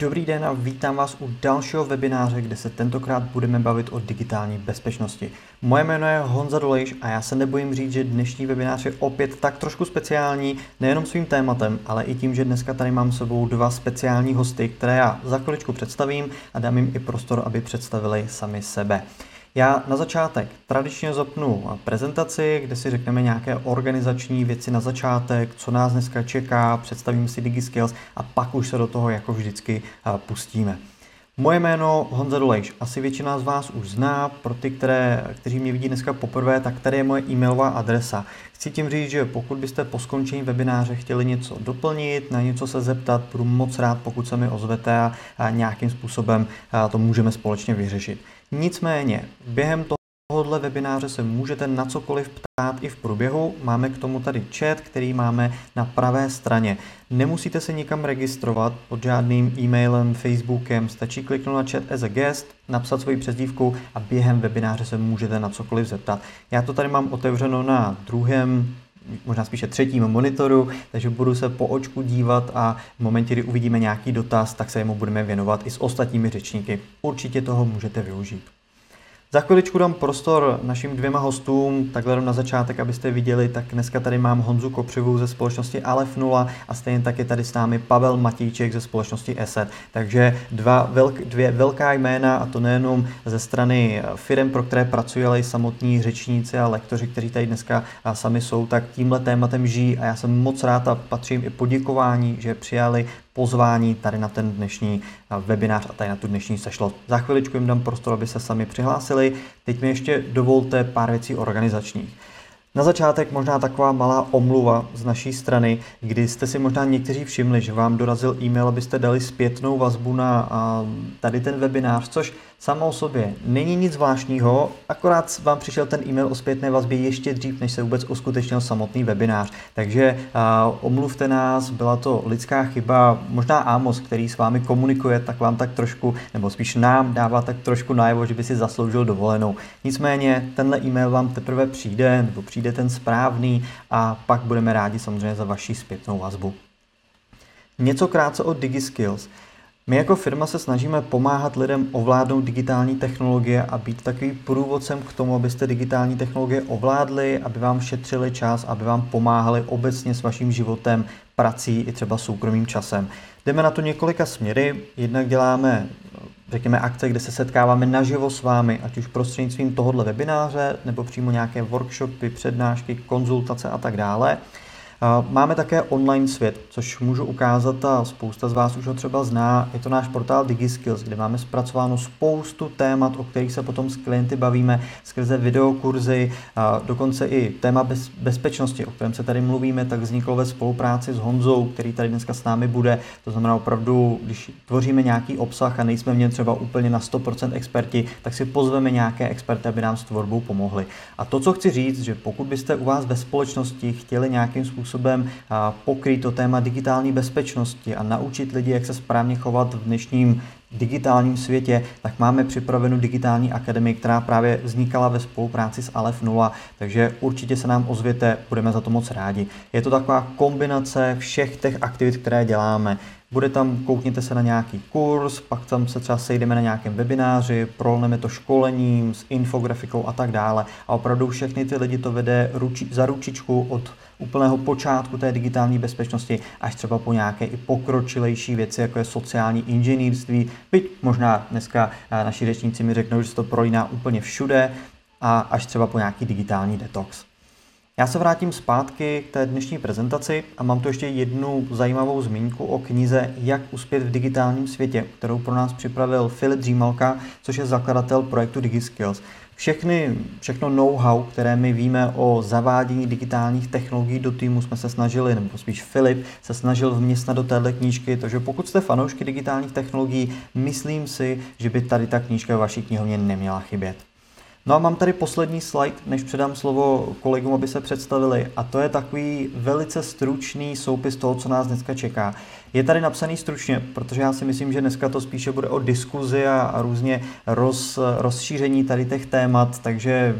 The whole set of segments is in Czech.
Dobrý den a vítám vás u dalšího webináře, kde se tentokrát budeme bavit o digitální bezpečnosti. Moje jméno je Honza Dolejš a já se nebojím říct, že dnešní webinář je opět tak trošku speciální, nejenom svým tématem, ale i tím, že dneska tady mám s sebou dva speciální hosty, které já za chviličku představím a dám jim i prostor, aby představili sami sebe. Já na začátek tradičně zapnu prezentaci, kde si řekneme nějaké organizační věci na začátek, co nás dneska čeká, představím si DigiSkills a pak už se do toho jako vždycky pustíme. Moje jméno Honza Dolejš, asi většina z vás už zná, pro ty, které, kteří mě vidí dneska poprvé, tak tady je moje e-mailová adresa. Chci tím říct, že pokud byste po skončení webináře chtěli něco doplnit, na něco se zeptat, budu moc rád, pokud se mi ozvete a, nějakým způsobem a to můžeme společně vyřešit. Nicméně, během tohohle webináře se můžete na cokoliv ptát i v průběhu. Máme k tomu tady chat, který máme na pravé straně. Nemusíte se nikam registrovat pod žádným e-mailem, Facebookem, stačí kliknout na chat as a guest, napsat svoji přezdívku a během webináře se můžete na cokoliv zeptat. Já to tady mám otevřeno na druhém možná spíše třetím monitoru, takže budu se po očku dívat a v momentě, kdy uvidíme nějaký dotaz, tak se jemu budeme věnovat i s ostatními řečníky. Určitě toho můžete využít. Za chviličku dám prostor našim dvěma hostům, takhle na začátek, abyste viděli, tak dneska tady mám Honzu Kopřivu ze společnosti Alef 0 a stejně tak je tady s námi Pavel Matíček ze společnosti ESET. Takže dva velk, dvě velká jména a to nejenom ze strany firm, pro které pracují, ale i samotní řečníci a lektoři, kteří tady dneska sami jsou, tak tímhle tématem žijí a já jsem moc rád a patřím i poděkování, že přijali pozvání tady na ten dnešní webinář a tady na tu dnešní sešlo. Za chviličku jim dám prostor, aby se sami přihlásili. Teď mi ještě dovolte pár věcí organizačních. Na začátek možná taková malá omluva z naší strany, kdy jste si možná někteří všimli, že vám dorazil e-mail, abyste dali zpětnou vazbu na tady ten webinář, což samo o sobě není nic zvláštního, akorát vám přišel ten e-mail o zpětné vazbě ještě dřív, než se vůbec uskutečnil samotný webinář. Takže uh, omluvte nás, byla to lidská chyba, možná Amos, který s vámi komunikuje, tak vám tak trošku, nebo spíš nám dává tak trošku najevo, že by si zasloužil dovolenou. Nicméně tenhle e-mail vám teprve přijde, nebo přijde ten správný a pak budeme rádi samozřejmě za vaši zpětnou vazbu. Něco krátce o DigiSkills. My jako firma se snažíme pomáhat lidem ovládnout digitální technologie a být takový průvodcem k tomu, abyste digitální technologie ovládli, aby vám šetřili čas, aby vám pomáhali obecně s vaším životem, prací i třeba soukromým časem. Jdeme na to několika směry. Jednak děláme řekněme, akce, kde se setkáváme naživo s vámi, ať už prostřednictvím tohohle webináře, nebo přímo nějaké workshopy, přednášky, konzultace a tak dále. Máme také online svět, což můžu ukázat a spousta z vás už ho třeba zná. Je to náš portál DigiSkills, kde máme zpracováno spoustu témat, o kterých se potom s klienty bavíme skrze videokurzy, dokonce i téma bez, bezpečnosti, o kterém se tady mluvíme, tak vzniklo ve spolupráci s Honzou, který tady dneska s námi bude. To znamená opravdu, když tvoříme nějaký obsah a nejsme v něm třeba úplně na 100% experti, tak si pozveme nějaké experty, aby nám s tvorbou pomohli. A to, co chci říct, že pokud byste u vás ve společnosti chtěli nějakým způsobem způsobem pokrýt to téma digitální bezpečnosti a naučit lidi, jak se správně chovat v dnešním digitálním světě, tak máme připravenou digitální akademii, která právě vznikala ve spolupráci s Alef 0, takže určitě se nám ozvěte, budeme za to moc rádi. Je to taková kombinace všech těch aktivit, které děláme. Bude tam, koukněte se na nějaký kurz, pak tam se třeba sejdeme na nějakém webináři, prolneme to školením, s infografikou a tak dále. A opravdu všechny ty lidi to vede ruči, za ručičku od úplného počátku té digitální bezpečnosti až třeba po nějaké i pokročilejší věci, jako je sociální inženýrství. Byť možná dneska eh, naši řečníci mi řeknou, že se to prolíná úplně všude a až třeba po nějaký digitální detox. Já se vrátím zpátky k té dnešní prezentaci a mám tu ještě jednu zajímavou zmínku o knize Jak uspět v digitálním světě, kterou pro nás připravil Filip Dřímalka, což je zakladatel projektu DigiSkills. Všechny, všechno know-how, které my víme o zavádění digitálních technologií do týmu, jsme se snažili, nebo spíš Filip se snažil vměstnat do téhle knížky, takže pokud jste fanoušky digitálních technologií, myslím si, že by tady ta knížka vaší knihovně neměla chybět. No a mám tady poslední slide, než předám slovo kolegům, aby se představili. A to je takový velice stručný soupis toho, co nás dneska čeká. Je tady napsaný stručně, protože já si myslím, že dneska to spíše bude o diskuzi a, a různě roz, rozšíření tady těch témat, takže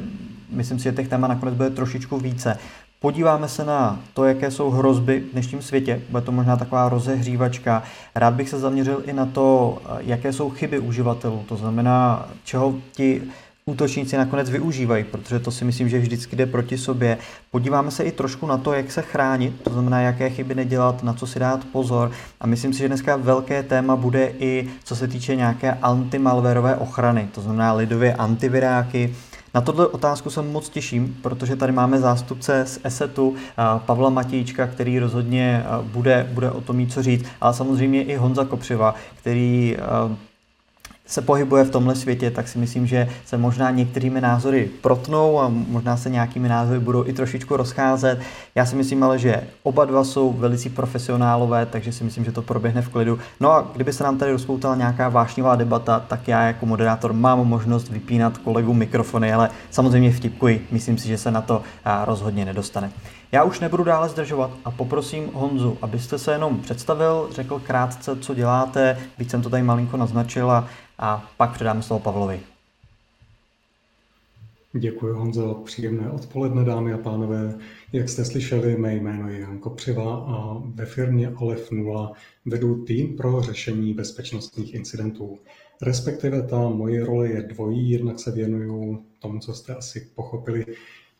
myslím si, že těch témat nakonec bude trošičku více. Podíváme se na to, jaké jsou hrozby v dnešním světě. Bude to možná taková rozehřívačka. Rád bych se zaměřil i na to, jaké jsou chyby uživatelů. To znamená, čeho ti útočníci nakonec využívají, protože to si myslím, že vždycky jde proti sobě. Podíváme se i trošku na to, jak se chránit, to znamená, jaké chyby nedělat, na co si dát pozor. A myslím si, že dneska velké téma bude i co se týče nějaké antimalverové ochrany, to znamená lidově antiviráky, na tohle otázku se moc těším, protože tady máme zástupce z ESETu, Pavla Matějčka, který rozhodně bude, bude o tom mít co říct, ale samozřejmě i Honza Kopřiva, který se pohybuje v tomhle světě, tak si myslím, že se možná některými názory protnou a možná se nějakými názory budou i trošičku rozcházet. Já si myslím ale, že oba dva jsou velicí profesionálové, takže si myslím, že to proběhne v klidu. No a kdyby se nám tady rozpoutala nějaká vášnivá debata, tak já jako moderátor mám možnost vypínat kolegu mikrofony, ale samozřejmě vtipkuji. Myslím si, že se na to rozhodně nedostane. Já už nebudu dále zdržovat a poprosím Honzu, abyste se jenom představil, řekl krátce, co děláte, byť jsem to tady malinko naznačil a, a pak předám slovo Pavlovi. Děkuji Honzo, příjemné odpoledne dámy a pánové. Jak jste slyšeli, mé jméno je Jan Kopřiva a ve firmě Alef 0 vedu tým pro řešení bezpečnostních incidentů. Respektive ta moje role je dvojí, jednak se věnuju tomu, co jste asi pochopili,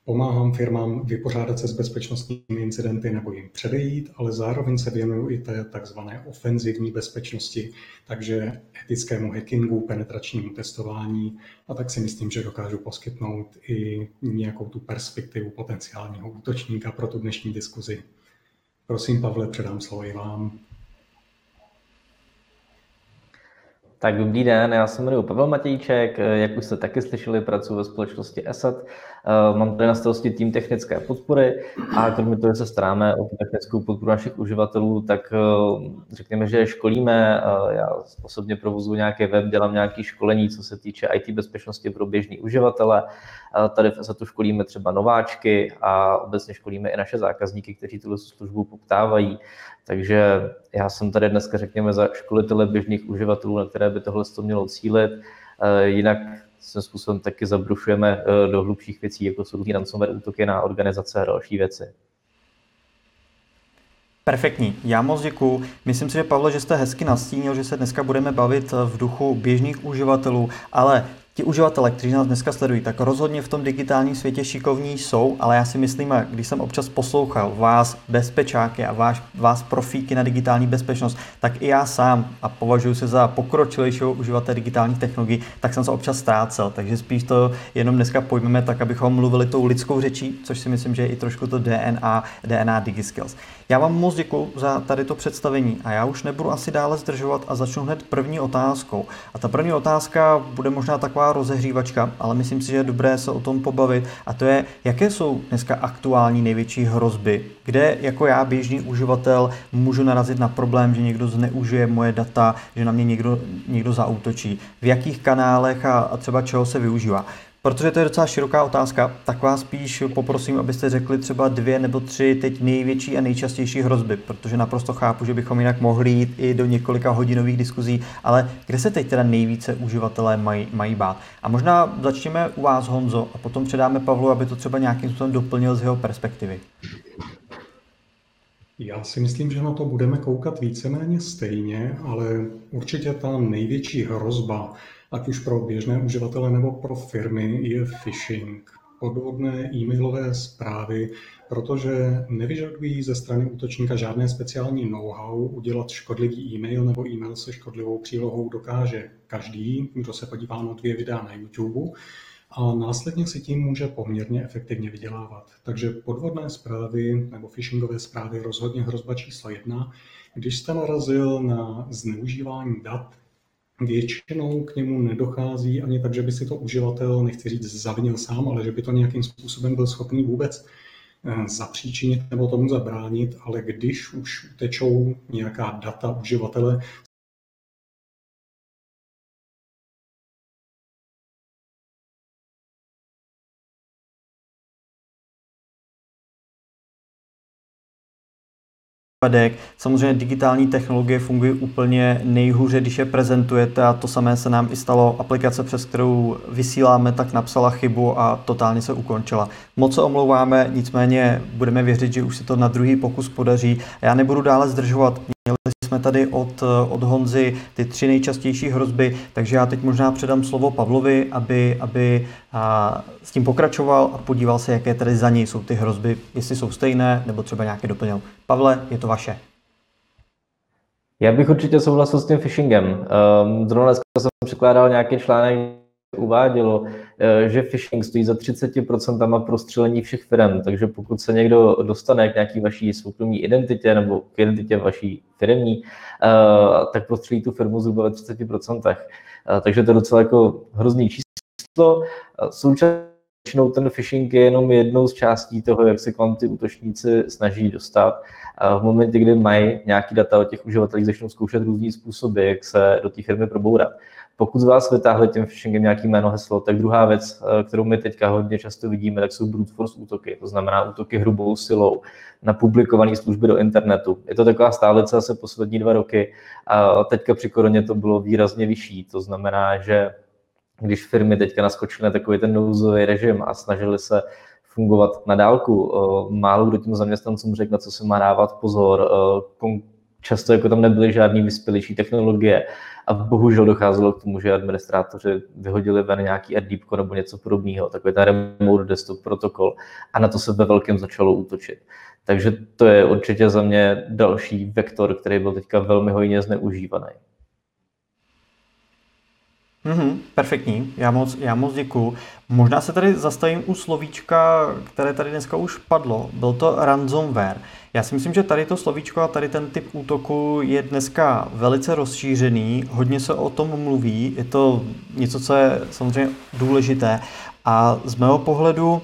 Pomáhám firmám vypořádat se s bezpečnostními incidenty nebo jim předejít, ale zároveň se věnuju i té takzvané ofenzivní bezpečnosti, takže etickému hackingu, penetračnímu testování a tak si myslím, že dokážu poskytnout i nějakou tu perspektivu potenciálního útočníka pro tu dnešní diskuzi. Prosím, Pavle, předám slovo i vám. Tak dobrý den, já se jmenuji Pavel Matějček, jak už jste taky slyšeli, pracuji ve společnosti ESET. Mám tady na starosti tým technické podpory a kromě toho, že se staráme o technickou podporu našich uživatelů, tak řekněme, že školíme, já osobně provozuji nějaký web, dělám nějaké školení, co se týče IT bezpečnosti pro běžný uživatele. Tady v ESETu školíme třeba nováčky a obecně školíme i naše zákazníky, kteří tuto službu poptávají. Takže já jsem tady dneska, řekněme, za školitele běžných uživatelů, na které by tohle to mělo cílit. Eh, jinak svým způsobem taky zabrušujeme eh, do hlubších věcí, jako jsou ransomware útoky na organizace a další věci. Perfektní, já moc děkuju. Myslím si, že Pavle, že jste hezky nastínil, že se dneska budeme bavit v duchu běžných uživatelů, ale ti uživatelé, kteří nás dneska sledují, tak rozhodně v tom digitálním světě šikovní jsou, ale já si myslím, když jsem občas poslouchal vás, bezpečáky a vás, vás profíky na digitální bezpečnost, tak i já sám, a považuji se za pokročilejšího uživatele digitálních technologií, tak jsem se občas ztrácel. Takže spíš to jenom dneska pojmeme tak, abychom mluvili tou lidskou řečí, což si myslím, že je i trošku to DNA, DNA DigiSkills. Já vám moc děkuji za tady to představení a já už nebudu asi dále zdržovat a začnu hned první otázkou. A ta první otázka bude možná taková rozehřívačka, ale myslím si, že je dobré se o tom pobavit a to je, jaké jsou dneska aktuální největší hrozby, kde jako já běžný uživatel můžu narazit na problém, že někdo zneužije moje data, že na mě někdo, někdo zautočí, v jakých kanálech a, a třeba čeho se využívá. Protože to je docela široká otázka, tak vás spíš poprosím, abyste řekli třeba dvě nebo tři teď největší a nejčastější hrozby, protože naprosto chápu, že bychom jinak mohli jít i do několika hodinových diskuzí, ale kde se teď teda nejvíce uživatelé mají, mají bát? A možná začněme u vás, Honzo, a potom předáme Pavlu, aby to třeba nějakým způsobem doplnil z jeho perspektivy. Já si myslím, že na to budeme koukat víceméně stejně, ale určitě ta největší hrozba, ať už pro běžné uživatele nebo pro firmy, je phishing. Podvodné e-mailové zprávy, protože nevyžadují ze strany útočníka žádné speciální know-how, udělat škodlivý e-mail nebo e-mail se škodlivou přílohou dokáže každý, kdo se podívá na dvě videa na YouTube a následně si tím může poměrně efektivně vydělávat. Takže podvodné zprávy nebo phishingové zprávy rozhodně hrozba číslo jedna. Když jste narazil na zneužívání dat, většinou k němu nedochází ani tak, že by si to uživatel, nechci říct, zavinil sám, ale že by to nějakým způsobem byl schopný vůbec eh, zapříčinit nebo tomu zabránit, ale když už tečou nějaká data uživatele výpadek. Samozřejmě digitální technologie fungují úplně nejhůře, když je prezentujete a to samé se nám i stalo. Aplikace, přes kterou vysíláme, tak napsala chybu a totálně se ukončila. Moc se omlouváme, nicméně budeme věřit, že už se to na druhý pokus podaří. Já nebudu dále zdržovat. Měli jsme tady od, od Honzy ty tři nejčastější hrozby, takže já teď možná předám slovo Pavlovi, aby, aby a, s tím pokračoval a podíval se, jaké tady za něj jsou ty hrozby, jestli jsou stejné nebo třeba nějaké doplněl. Pavle, je to vaše. Já bych určitě souhlasil s tím phishingem. Um, zrovna dneska jsem překládal nějaký článek, uvádělo, že phishing stojí za 30% prostřelení všech firm, takže pokud se někdo dostane k nějaký vaší soukromí identitě nebo k identitě vaší firmní, eh, tak prostřelí tu firmu zhruba ve 30%. Eh, takže to je docela jako hrozný číslo. Současně ten phishing je jenom jednou z částí toho, jak se k vám ty útočníci snaží dostat. A v momentě, kdy mají nějaký data o těch uživatelích, začnou zkoušet různý způsoby, jak se do té firmy probourat. Pokud z vás vytáhli tím phishingem nějaký jméno heslo, tak druhá věc, eh, kterou my teďka hodně často vidíme, tak jsou brute force útoky, to znamená útoky hrubou silou na publikované služby do internetu. Je to taková stálice asi poslední dva roky a teďka při koroně to bylo výrazně vyšší, to znamená, že když firmy teďka naskočily na takový ten nouzový režim a snažili se fungovat na dálku, eh, málo kdo tím zaměstnancům řekl, na co se má dávat pozor, eh, často jako tam nebyly žádný vyspělejší technologie a bohužel docházelo k tomu, že administrátoři vyhodili ven nějaký AirDeepko nebo něco podobného, takový ten remote desktop protokol a na to se ve velkém začalo útočit. Takže to je určitě za mě další vektor, který byl teďka velmi hojně zneužívaný. Mm-hmm, perfektní, já moc, já moc děkuju. Možná se tady zastavím u slovíčka, které tady dneska už padlo. Byl to ransomware. Já si myslím, že tady to slovíčko a tady ten typ útoku je dneska velice rozšířený, hodně se o tom mluví, je to něco, co je samozřejmě důležité. A z mého pohledu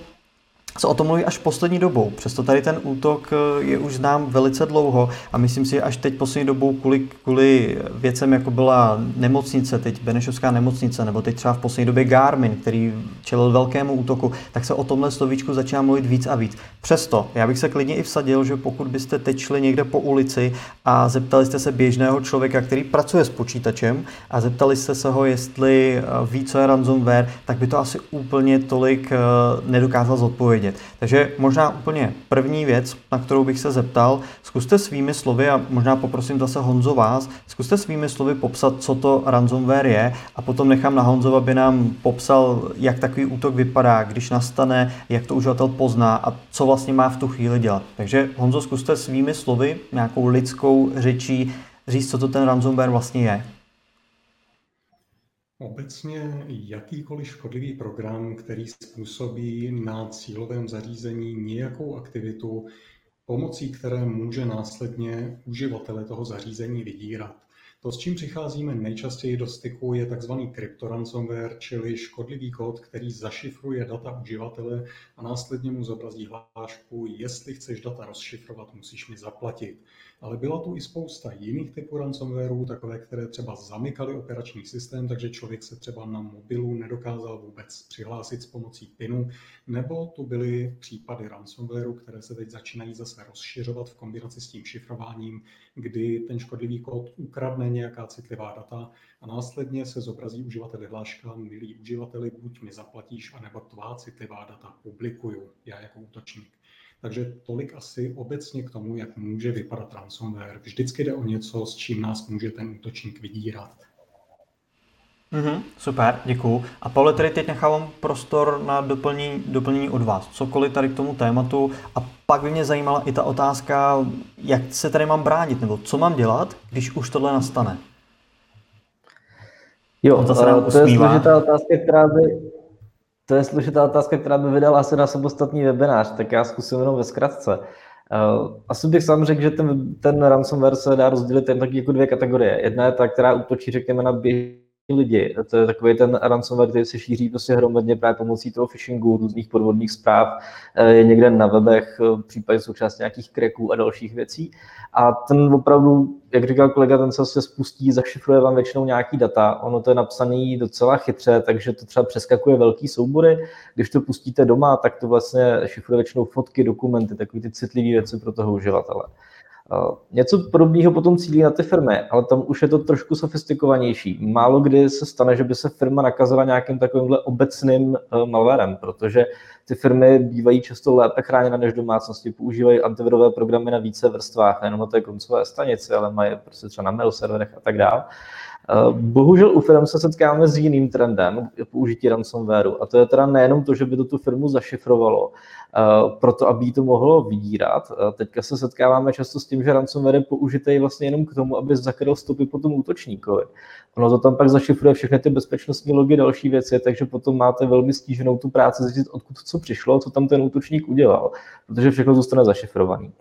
se o tom mluví až poslední dobou. Přesto tady ten útok eh, je už znám velice dlouho a myslím si, že až teď poslední dobou kvůli, kvůli věcem, jako byla nemocnice, teď Benešovská nemocnice, nebo teď třeba v poslední době Garmin, který čelil velkému útoku, tak se o tomhle slovíčku začíná mluvit víc a víc. Přesto, já bych se klidně i vsadil, že pokud byste teď šli někde po ulici a zeptali jste se běžného člověka, který pracuje s počítačem a zeptali jste se ho, jestli eh, ví, co je ransomware, tak by to asi úplně tolik eh, nedokázal zodpovědět vědět. Takže možná úplně první věc, na kterou bych se zeptal, zkuste svými slovy, a možná poprosím zase Honzo vás, zkuste svými slovy popsat, co to ransomware je a potom nechám na Honzo, aby nám popsal, jak takový útok vypadá, když nastane, jak to uživatel pozná a co vlastně má v tu chvíli dělat. Takže Honzo, zkuste svými slovy, nějakou lidskou řečí, říct, co to ten ransomware vlastně je. Obecně jakýkoliv škodlivý program, který způsobí na cílovém zařízení nějakou aktivitu, pomocí které může následně uživatele toho zařízení vydírat. To, s čím přicházíme nejčastěji do styku, je tzv. cryptoransomware, čili škodlivý kód, který zašifruje data uživatele a následně mu zobrazí hlášku, jestli chceš data rozšifrovat, musíš mi zaplatit. Ale byla tu i spousta jiných typů ransomwareů, takové, které třeba zamykaly operační systém, takže člověk se třeba na mobilu nedokázal vůbec přihlásit s pomocí PINu, nebo tu byly případy ransomwareu, které se teď začínají zase rozšiřovat v kombinaci s tím šifrováním, kdy ten škodlivý kód ukradne nějaká citlivá data a následně se zobrazí uživateli hláška, milí uživateli, buď mi zaplatíš, anebo tvá citlivá data publikuju, já jako útočník. Takže tolik asi obecně k tomu, jak může vypadat ransomware. Vždycky jde o něco, s čím nás může ten útočník vydírat. Mm-hmm, super, děkuju. A Pavle, tady teď nechávám prostor na doplnění, doplnění od vás. Cokoliv tady k tomu tématu. A pak by mě zajímala i ta otázka, jak se tady mám bránit, nebo co mám dělat, když už tohle nastane. Jo, to, se nám to je složitá otázka, která by, to je složitá otázka, která by vydala asi na samostatný webinář, tak já zkusím jenom ve zkratce. Asi bych sám řekl, že ten, ten ransomware se dá rozdělit jen taky jako dvě kategorie. Jedna je ta, která útočí, řekněme, na běžný lidi. To je takový ten ransomware, který se šíří prostě hromadně právě pomocí toho phishingu, různých podvodných zpráv, eh, je někde na webech, v případě součást nějakých kreků a dalších věcí. A ten opravdu, jak říkal kolega, ten se spustí, zašifruje vám většinou nějaký data. Ono to je napsané docela chytře, takže to třeba přeskakuje velký soubory. Když to pustíte doma, tak to vlastně šifruje většinou fotky, dokumenty, takové ty citlivé věci pro toho uživatele. Něco podobného potom cílí na ty firmy, ale tam už je to trošku sofistikovanější. Málo kdy se stane, že by se firma nakazila nějakým takovýmhle obecným malwarem, protože ty firmy bývají často lépe chráněné než domácnosti, používají antivirové programy na více vrstvách, nejenom na té koncové stanici, ale mají prostě třeba na mail serverech a tak dále. Eh, bohužel u firm se setkáme s jiným trendem použití ransomwareu a to je teda nejenom to, že by to tu firmu zašifrovalo, eh, proto aby jí to mohlo vydírat. Eh, teďka se setkáváme často s tím, že ransomware je použitý vlastně jenom k tomu, aby zakryl stopy po tom útočníkovi. Ono to tam pak zašifruje všechny ty bezpečnostní logy, další věci, takže potom máte velmi stíženou tu práci zjistit, odkud co přišlo, co tam ten útočník udělal, protože všechno zůstane zašifrovaný.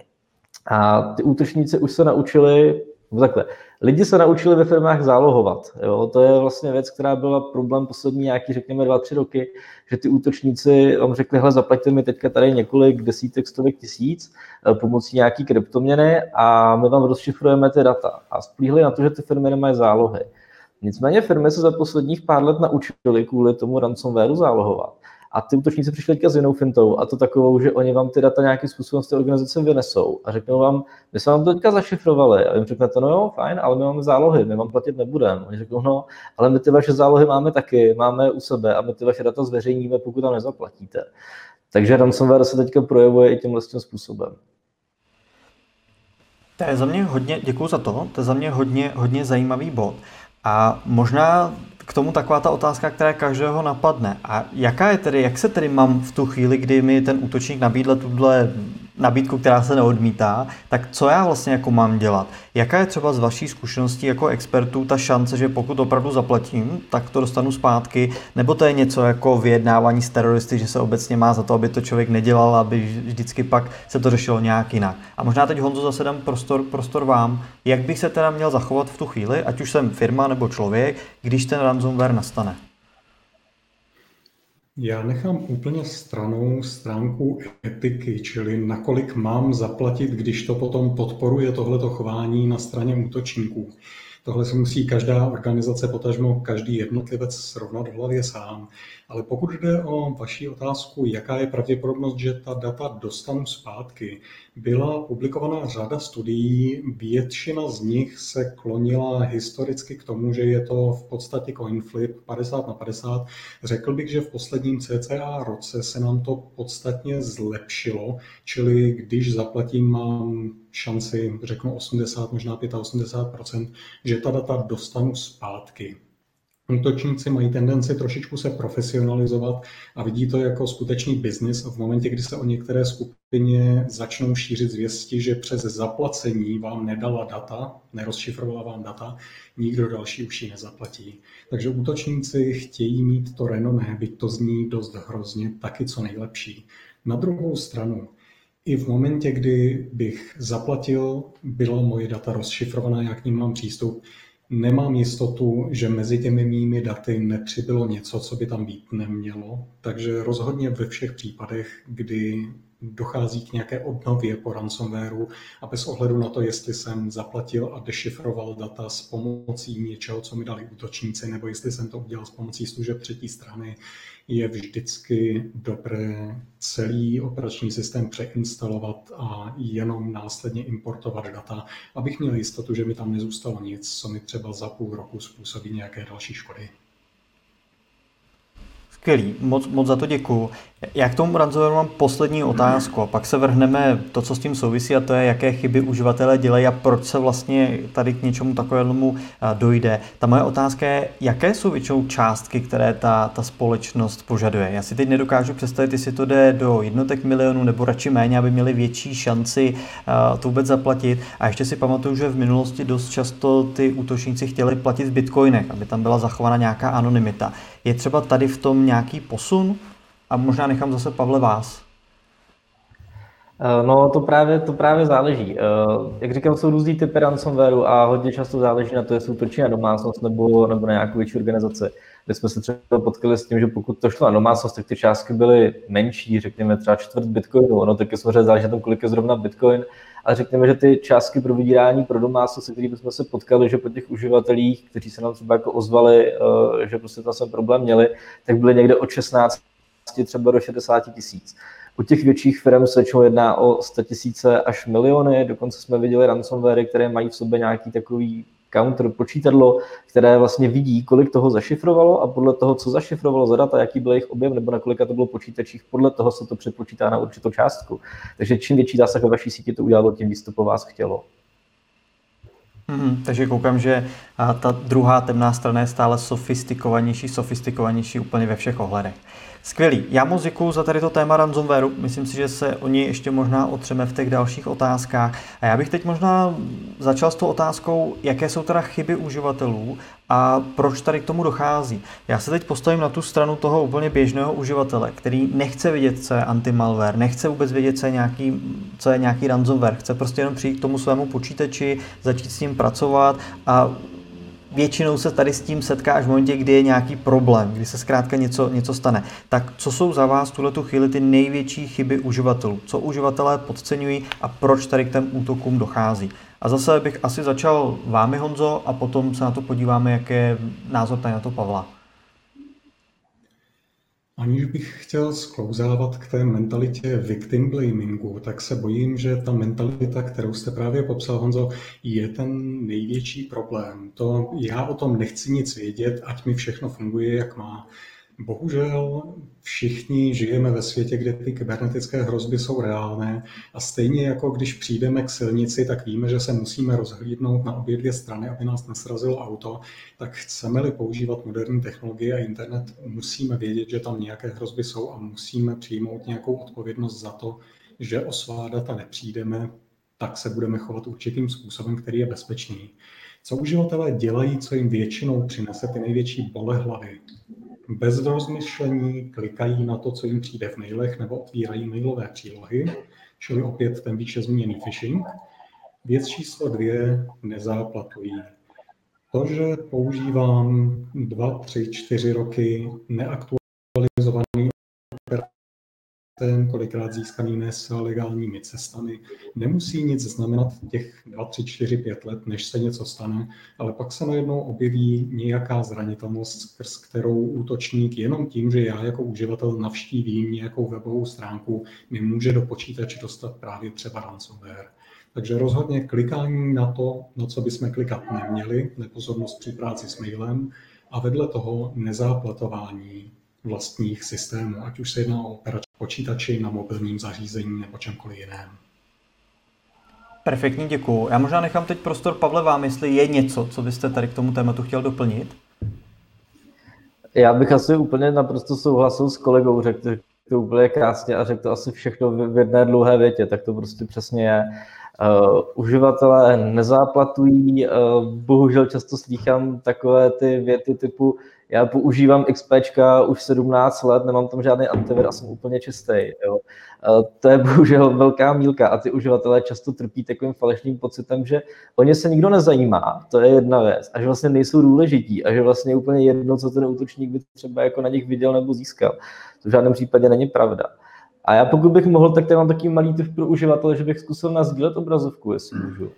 A ty útočníci už se naučili takhle. Lidi se naučili ve firmách zálohovat. Jo? To je vlastně věc, která byla problém poslední nějaký, řekněme, dva, tři roky, že ty útočníci vám řekli, hele, zaplaťte mi teďka tady několik desítek, stovek tisíc eh, pomocí nějaký kryptoměny a my vám rozšifrujeme ty data. A splíhli na to, že ty firmy nemají zálohy. Nicméně firmy se za posledních pár let naučily kvůli tomu ransomwareu zálohovat. A ty útočníci přišli teďka s jinou fintou, a to takovou, že oni vám ty data nějakým způsobem z té organizace vynesou a řeknou vám, my jsme vám to teďka zašifrovali. A vy řeknete, no jo, fajn, ale my máme zálohy, my vám platit nebudeme. Oni řeknou, no, ale my ty vaše zálohy máme taky, máme u sebe a my ty vaše data zveřejníme, pokud tam nezaplatíte. Takže ransomware se teďka projevuje i tímhle tím způsobem. To je za mě hodně, děkuji za to, to je za mě hodně, hodně zajímavý bod. A možná k tomu taková ta otázka, která každého napadne. A jaká je tedy, jak se tedy mám v tu chvíli, kdy mi ten útočník nabídl tuhle nabídku, která se neodmítá, tak co já vlastně jako mám dělat? Jaká je třeba z vaší zkušeností jako expertů ta šance, že pokud opravdu zaplatím, tak to dostanu zpátky, nebo to je něco jako vyjednávání s teroristy, že se obecně má za to, aby to člověk nedělal, aby vždycky pak se to řešilo nějak jinak. A možná teď Honzo zase dám prostor, prostor vám, jak bych se teda měl zachovat v tu chvíli, ať už jsem firma nebo člověk, když ten ransomware nastane. Já nechám úplně stranou stránku etiky, čili nakolik mám zaplatit, když to potom podporuje tohleto chování na straně útočníků. Tohle si musí každá organizace, potažmo každý jednotlivec srovnat v hlavě sám. Ale pokud jde o vaši otázku, jaká je pravděpodobnost, že ta data dostanu zpátky, byla publikovaná řada studií, většina z nich se klonila historicky k tomu, že je to v podstatě coin flip 50 na 50. Řekl bych, že v posledním CCA roce se nám to podstatně zlepšilo, čili když zaplatím, mám šanci, řeknu 80, možná 85%, že ta data dostanu zpátky. Útočníci mají tendenci trošičku se profesionalizovat a vidí to jako skutečný biznis v momentě, kdy se o některé skupině začnou šířit zvěsti, že přes zaplacení vám nedala data, nerozšifrovala vám data, nikdo další už ji nezaplatí. Takže útočníci chtějí mít to renomé, byť to zní dost hrozně, taky co nejlepší. Na druhou stranu, i v momentě, kdy bych zaplatil, byla moje data rozšifrovaná, jak k ním mám přístup, Nemám jistotu, že mezi těmi mými daty nepřibylo něco, co by tam být nemělo, takže rozhodně ve všech případech, kdy dochází k nějaké obnově po ransomwareu a bez ohledu na to, jestli jsem zaplatil a dešifroval data s pomocí něčeho, co mi dali útočníci, nebo jestli jsem to udělal s pomocí služeb třetí strany, je vždycky dobré celý operační systém přeinstalovat a jenom následně importovat data, abych měl jistotu, že mi tam nezůstalo nic, co mi třeba za půl roku způsobí nějaké další škody. Skvělý, moc, moc za to děkuju. Já k tomu ransomwareu mám poslední otázku a pak se vrhneme to, co s tím souvisí a to je, jaké chyby uživatelé dělají a proč se vlastně tady k něčemu takovému dojde. Ta moje otázka je, jaké jsou většinou částky, které ta, ta společnost požaduje. Já si teď nedokážu představit, jestli to jde do jednotek milionů nebo radši méně, aby měli větší šanci to vůbec zaplatit. A ještě si pamatuju, že v minulosti dost často ty útočníci chtěli platit v bitcoinech, aby tam byla zachována nějaká anonymita. Je třeba tady v tom nějaký posun? A možná nechám zase Pavle vás. Eh, no to právě, to právě záleží. Eh, jak říkám, jsou různý typy ransomwareu a hodně často záleží na to, jestli útočí na domácnost nebo, nebo na nějakou větší organizaci. Kde jsme se třeba potkali s tím, že pokud to šlo na domácnost, tak ty částky byly menší, řekněme třeba čtvrt bitcoinu. Ono taky samozřejmě záleží na tom, kolik je zrovna bitcoin, ale řekněme, že ty částky pro vydírání pro domácnost, se kterými jsme se potkali, že po těch uživatelích, kteří se nám třeba jako ozvali, eh, že prostě tam jsem problém měli, tak byly někde od 16 třeba do 60 tisíc. U těch větších firm se většinou jedná o 100 tisíce až miliony, dokonce jsme viděli ransomware, které mají v sobě nějaký takový counter počítadlo, které vlastně vidí, kolik toho zašifrovalo a podle toho, co zašifrovalo za data, jaký byl jejich objem nebo na kolika to bylo počítačích, podle toho se to předpočítá na určitou částku. Takže čím větší zásah ve vaší síti to udělalo, tím víc to po vás chtělo. Hmm, takže koukám, že ta druhá temná strana je stále sofistikovanější, sofistikovanější úplně ve všech ohledech. Skvělý. Já moc děkuji za tady to téma ransomwareu. Myslím si, že se o něj ještě možná otřeme v těch dalších otázkách. A já bych teď možná začal s tou otázkou, jaké jsou teda chyby uživatelů a proč tady k tomu dochází. Já se teď postavím na tu stranu toho úplně běžného uživatele, který nechce vidět, co je anti-malware, nechce vůbec vědět, co je nějaký, co je nějaký ransomware, chce prostě jenom přijít k tomu svému počítači, začít s ním pracovat a většinou se tady s tím setká až v momentě, kdy je nějaký problém, kdy se zkrátka něco, něco stane. Tak co jsou za vás tuhle tu chvíli ty největší chyby uživatelů? Co uživatelé podceňují a proč tady k těm útokům dochází? A zase bych asi začal vámi, Honzo, a potom se na to podíváme, jak je názor tady na to Pavla. Aniž bych chtěl sklouzávat k té mentalitě victim blamingu, tak se bojím, že ta mentalita, kterou jste právě popsal, Honzo, je ten největší problém. To já o tom nechci nic vědět, ať mi všechno funguje, jak má. Bohužel všichni žijeme ve světě, kde ty kybernetické hrozby jsou reálné a stejně jako když přijdeme k silnici, tak víme, že se musíme rozhlídnout na obě dvě strany, aby nás nesrazilo auto, tak chceme-li používat moderní technologie a internet, musíme vědět, že tam nějaké hrozby jsou a musíme přijmout nějakou odpovědnost za to, že o svá data nepřijdeme, tak se budeme chovat určitým způsobem, který je bezpečný. Co uživatelé dělají, co jim většinou přinese ty největší bolehlavy, bez rozmyšlení klikají na to, co jim přijde v mailech, nebo otvírají mailové přílohy, čili opět ten výše zmíněný phishing. Věc číslo dvě, nezáplatují. To, že používám dva, tři, čtyři roky neaktualizovaný ten kolikrát získaný nes legálními cestami. Nemusí nic znamenat těch 2, 3, 4, 5 let, než se něco stane, ale pak se najednou objeví nějaká zranitelnost, skrz kterou útočník jenom tím, že já jako uživatel navštívím nějakou webovou stránku, mi může do počítače dostat právě třeba ransomware. Takže rozhodně klikání na to, na co bychom klikat neměli, nepozornost při práci s mailem a vedle toho nezáplatování vlastních systémů, ať už se jedná o operační počítači, na mobilním zařízení nebo čemkoliv jiném. Perfektní, děkuju. Já možná nechám teď prostor Pavle vám, jestli je něco, co byste tady k tomu tématu chtěl doplnit. Já bych asi úplně naprosto souhlasil s kolegou, řekl to úplně krásně a řekl to asi všechno v jedné dlouhé větě, tak to prostě přesně je. Uh, uživatelé nezáplatují, uh, bohužel často slýchám takové ty věty typu já používám XP už 17 let, nemám tam žádný antivir a jsem úplně čistý. Jo. To je bohužel velká mílka a ty uživatelé často trpí takovým falešným pocitem, že o ně se nikdo nezajímá, to je jedna věc, a že vlastně nejsou důležití a že vlastně je úplně jedno, co ten útočník by třeba jako na nich viděl nebo získal. To v žádném případě není pravda. A já pokud bych mohl, tak tady mám takový malý tip pro uživatele, že bych zkusil nazdílet obrazovku, jestli můžu.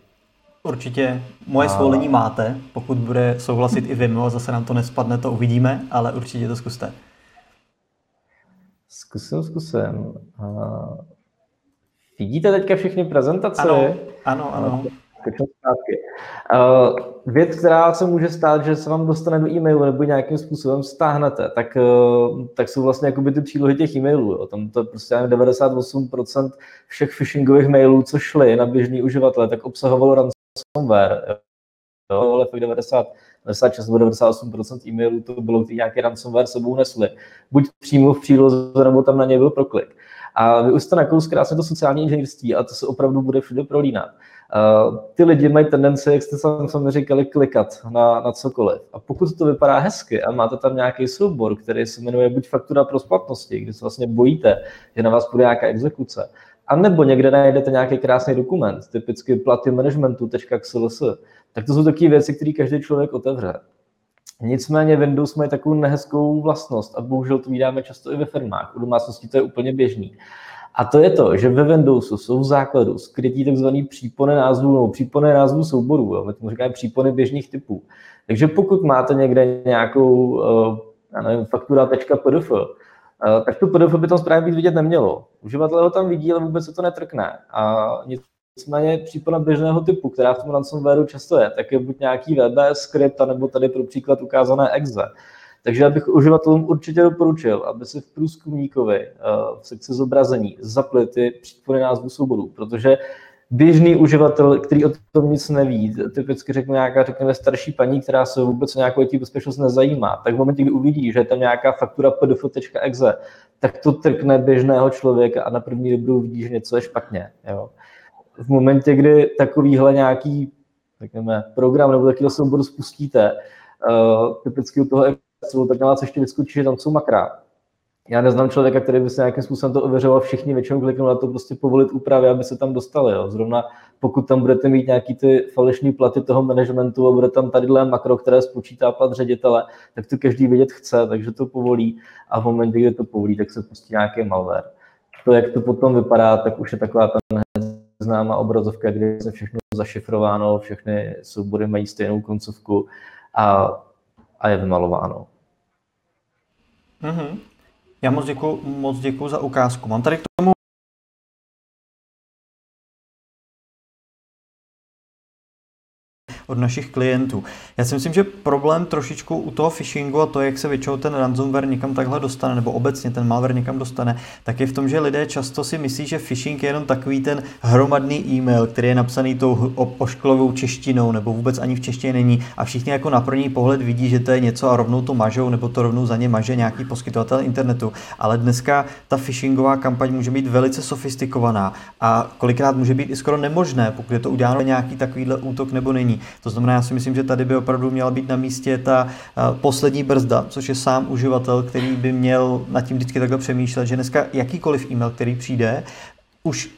Určitě moje svolení máte, pokud bude souhlasit i Vimo, a zase nám to nespadne, to uvidíme, ale určitě to zkuste. Zkusím, zkusím. Uh, vidíte teďka všechny prezentace? Ano, ano, ano. Uh, věc, která se může stát, že se vám dostane do e-mailu nebo nějakým způsobem stáhnete, tak, uh, tak jsou vlastně jakoby ty přílohy těch e-mailů. Jo. Tam to prostě 98% všech phishingových mailů, co šly na běžný uživatele, tak obsahovalo ransomware. Jo, ale fakt 90, 96 nebo 98% e-mailů to bylo, ty nějaký ransomware sebou nesli. Buď přímo v příloze, nebo tam na něj byl proklik. A vy už jste nakous krásně to sociální inženýrství a to se opravdu bude všude prolínat. Uh, ty lidi mají tendenci, jak jste sami říkali, klikat na, na cokoliv. A pokud to vypadá hezky a máte tam nějaký soubor, který se jmenuje buď faktura pro splatnosti, kdy se vlastně bojíte, že na vás bude nějaká exekuce, a nebo někde najdete nějaký krásný dokument, typicky platy managementu.xls, tak to jsou takové věci, které každý člověk otevře. Nicméně Windows má takovou nehezkou vlastnost a bohužel to vydáme často i ve firmách. U domácností to je úplně běžný. A to je to, že ve Windowsu jsou v základu skrytý takzvaný přípony názvů nebo přípony názvů souborů. Jo? My tomu říkáme přípony běžných typů. Takže pokud máte někde nějakou uh, já nevím, faktura.pdf, tak to PDF by tam správně být vidět nemělo. Uživatel ho tam vidí, ale vůbec se to netrkne. A nicméně případ běžného typu, která v tom ransomwareu často je, tak je buď nějaký VBS skript, nebo tady pro příklad ukázané exe. Takže já bych uživatelům určitě doporučil, aby si v průzkumníkovi v sekci zobrazení zapli ty případy názvu souborů, protože běžný uživatel, který o tom nic neví, typicky řeknu nějaká, řekněme, starší paní, která se vůbec o nějakou IT bezpečnost nezajímá, tak v momentě, kdy uvidí, že je tam nějaká faktura pdf.exe, tak to trkne běžného člověka a na první dobrou vidí, že něco je špatně. Jo. V momentě, kdy takovýhle nějaký řekněme, program nebo takovýhle soubor spustíte, uh, typicky u toho Excelu, tak na vás ještě vyskočí, že tam jsou makra já neznám člověka, který by se nějakým způsobem to ověřoval, všichni většinou kliknou na to prostě povolit úpravy, aby se tam dostali. Jo. Zrovna pokud tam budete mít nějaký ty falešní platy toho managementu a bude tam tadyhle makro, které spočítá plat ředitele, tak to každý vědět chce, takže to povolí a v momentě, kdy to povolí, tak se pustí nějaký malware. To, jak to potom vypadá, tak už je taková ta známá obrazovka, kde je všechno zašifrováno, všechny soubory mají stejnou koncovku a, a je vymalováno. Mm-hmm. Já moc děkuji moc děkuji za ukázku. Mám tady k tomu od našich klientů. Já si myslím, že problém trošičku u toho phishingu a to, jak se většinou ten ransomware někam takhle dostane, nebo obecně ten malware někam dostane, tak je v tom, že lidé často si myslí, že phishing je jenom takový ten hromadný e-mail, který je napsaný tou ošklovou češtinou, nebo vůbec ani v češtině není a všichni jako na první pohled vidí, že to je něco a rovnou to mažou, nebo to rovnou za ně maže nějaký poskytovatel internetu. Ale dneska ta phishingová kampaň může být velice sofistikovaná a kolikrát může být i skoro nemožné, pokud je to uděláno nějaký takovýhle útok nebo není. To znamená, já si myslím, že tady by opravdu měla být na místě ta eh, poslední brzda, což je sám uživatel, který by měl nad tím vždycky takhle přemýšlet, že dneska jakýkoliv e-mail, který přijde, už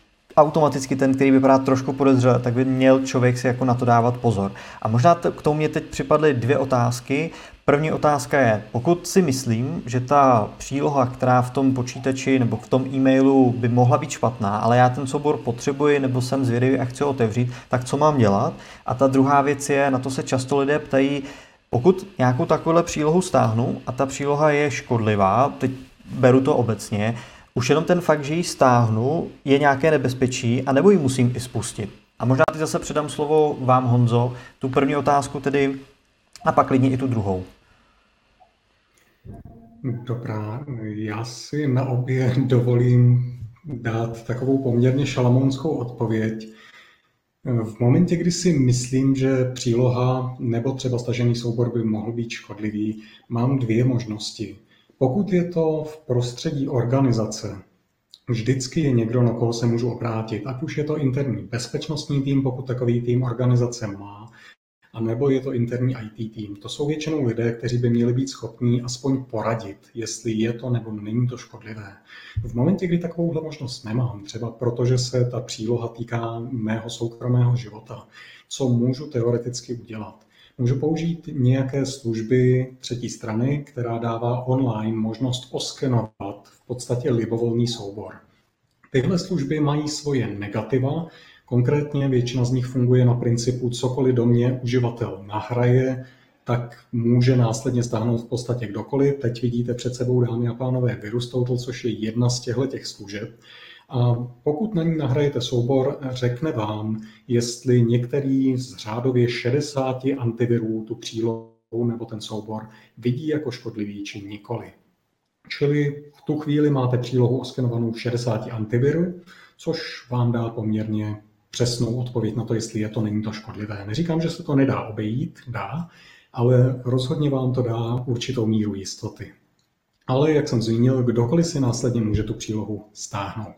automaticky ten, který vypadá trošku podezřele, tak by měl člověk si jako na to dávat pozor. A možná k tomu mě teď připadly dvě otázky. První otázka je, pokud si myslím, že ta příloha, která v tom počítači nebo v tom e-mailu by mohla být špatná, ale já ten soubor potřebuji nebo jsem zvědavý a chci otevřít, tak co mám dělat? A ta druhá věc je, na to se často lidé ptají, pokud nějakou takovou přílohu stáhnu a ta příloha je škodlivá, teď beru to obecně, už jenom ten fakt, že ji stáhnu, je nějaké nebezpečí, a nebo ji musím i spustit. A možná teď zase předám slovo vám, Honzo, tu první otázku tedy, a pak klidně i tu druhou. Dobrá, já si na obě dovolím dát takovou poměrně šalamounskou odpověď. V momentě, kdy si myslím, že příloha nebo třeba stažený soubor by mohl být škodlivý, mám dvě možnosti. Pokud je to v prostředí organizace, vždycky je někdo, na koho se můžu obrátit, ať už je to interní bezpečnostní tým, pokud takový tým organizace má, a nebo je to interní IT tým. To jsou většinou lidé, kteří by měli být schopní aspoň poradit, jestli je to nebo není to škodlivé. V momentě, kdy takovouhle možnost nemám, třeba protože se ta příloha týká mého soukromého života, co můžu teoreticky udělat? Můžu použít nějaké služby třetí strany, která dává online možnost oskenovat v podstatě libovolný soubor. Tyhle služby mají svoje negativa, Konkrétně většina z nich funguje na principu cokoliv do mě uživatel nahraje, tak může následně stáhnout v podstatě kdokoliv. Teď vidíte před sebou, dámy a pánové, Virus což je jedna z těchto těch služeb. A pokud na ní nahrajete soubor, řekne vám, jestli některý z řádově 60 antivirů tu přílohu nebo ten soubor vidí jako škodlivý či nikoli. Čili v tu chvíli máte přílohu oskenovanou 60 antivirů, což vám dá poměrně přesnou odpověď na to, jestli je to, není to škodlivé. Neříkám, že se to nedá obejít, dá, ale rozhodně vám to dá určitou míru jistoty. Ale jak jsem zmínil, kdokoliv si následně může tu přílohu stáhnout.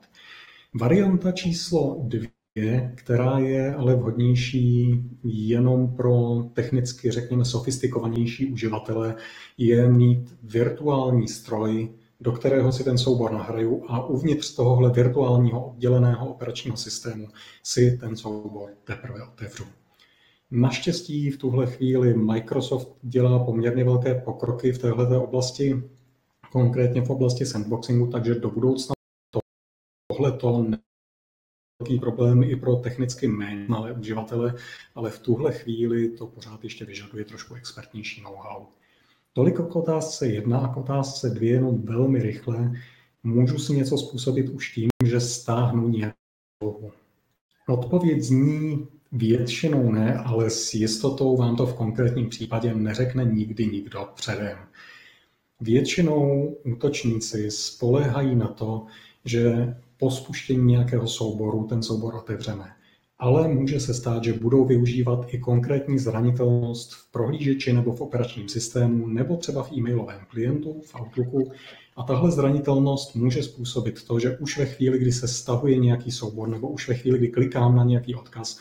Varianta číslo dvě, která je ale vhodnější jenom pro technicky, řekněme, sofistikovanější uživatele, je mít virtuální stroj, do kterého si ten soubor nahraju a uvnitř tohohle virtuálního odděleného operačního systému si ten soubor teprve otevřu. Naštěstí v tuhle chvíli Microsoft dělá poměrně velké pokroky v této oblasti, konkrétně v oblasti sandboxingu, takže do budoucna tohleto velký problém i pro technicky méně malé uživatele, ale v tuhle chvíli to pořád ještě vyžaduje trošku expertnější know-how. Toliko k otázce jedna a k otázce dvě jenom velmi rychle. Můžu si něco způsobit už tím, že stáhnu nějakou Odpověď zní většinou ne, ale s jistotou vám to v konkrétním případě neřekne nikdy nikdo předem. Většinou útočníci spoléhají na to, že po spuštění nějakého souboru ten soubor otevřeme ale může se stát, že budou využívat i konkrétní zranitelnost v prohlížeči nebo v operačním systému, nebo třeba v e-mailovém klientu, v Outlooku. A tahle zranitelnost může způsobit to, že už ve chvíli, kdy se stahuje nějaký soubor, nebo už ve chvíli, kdy klikám na nějaký odkaz,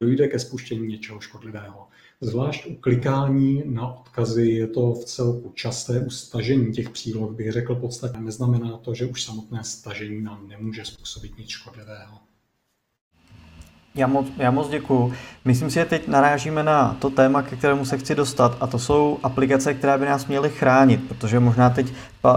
dojde ke spuštění něčeho škodlivého. Zvlášť u klikání na odkazy je to v celku časté. U stažení těch příloh bych řekl podstatně neznamená to, že už samotné stažení nám nemůže způsobit nic škodlivého. Já moc, já moc děkuju. Myslím si, že teď narážíme na to téma, ke kterému se chci dostat a to jsou aplikace, které by nás měly chránit, protože možná teď,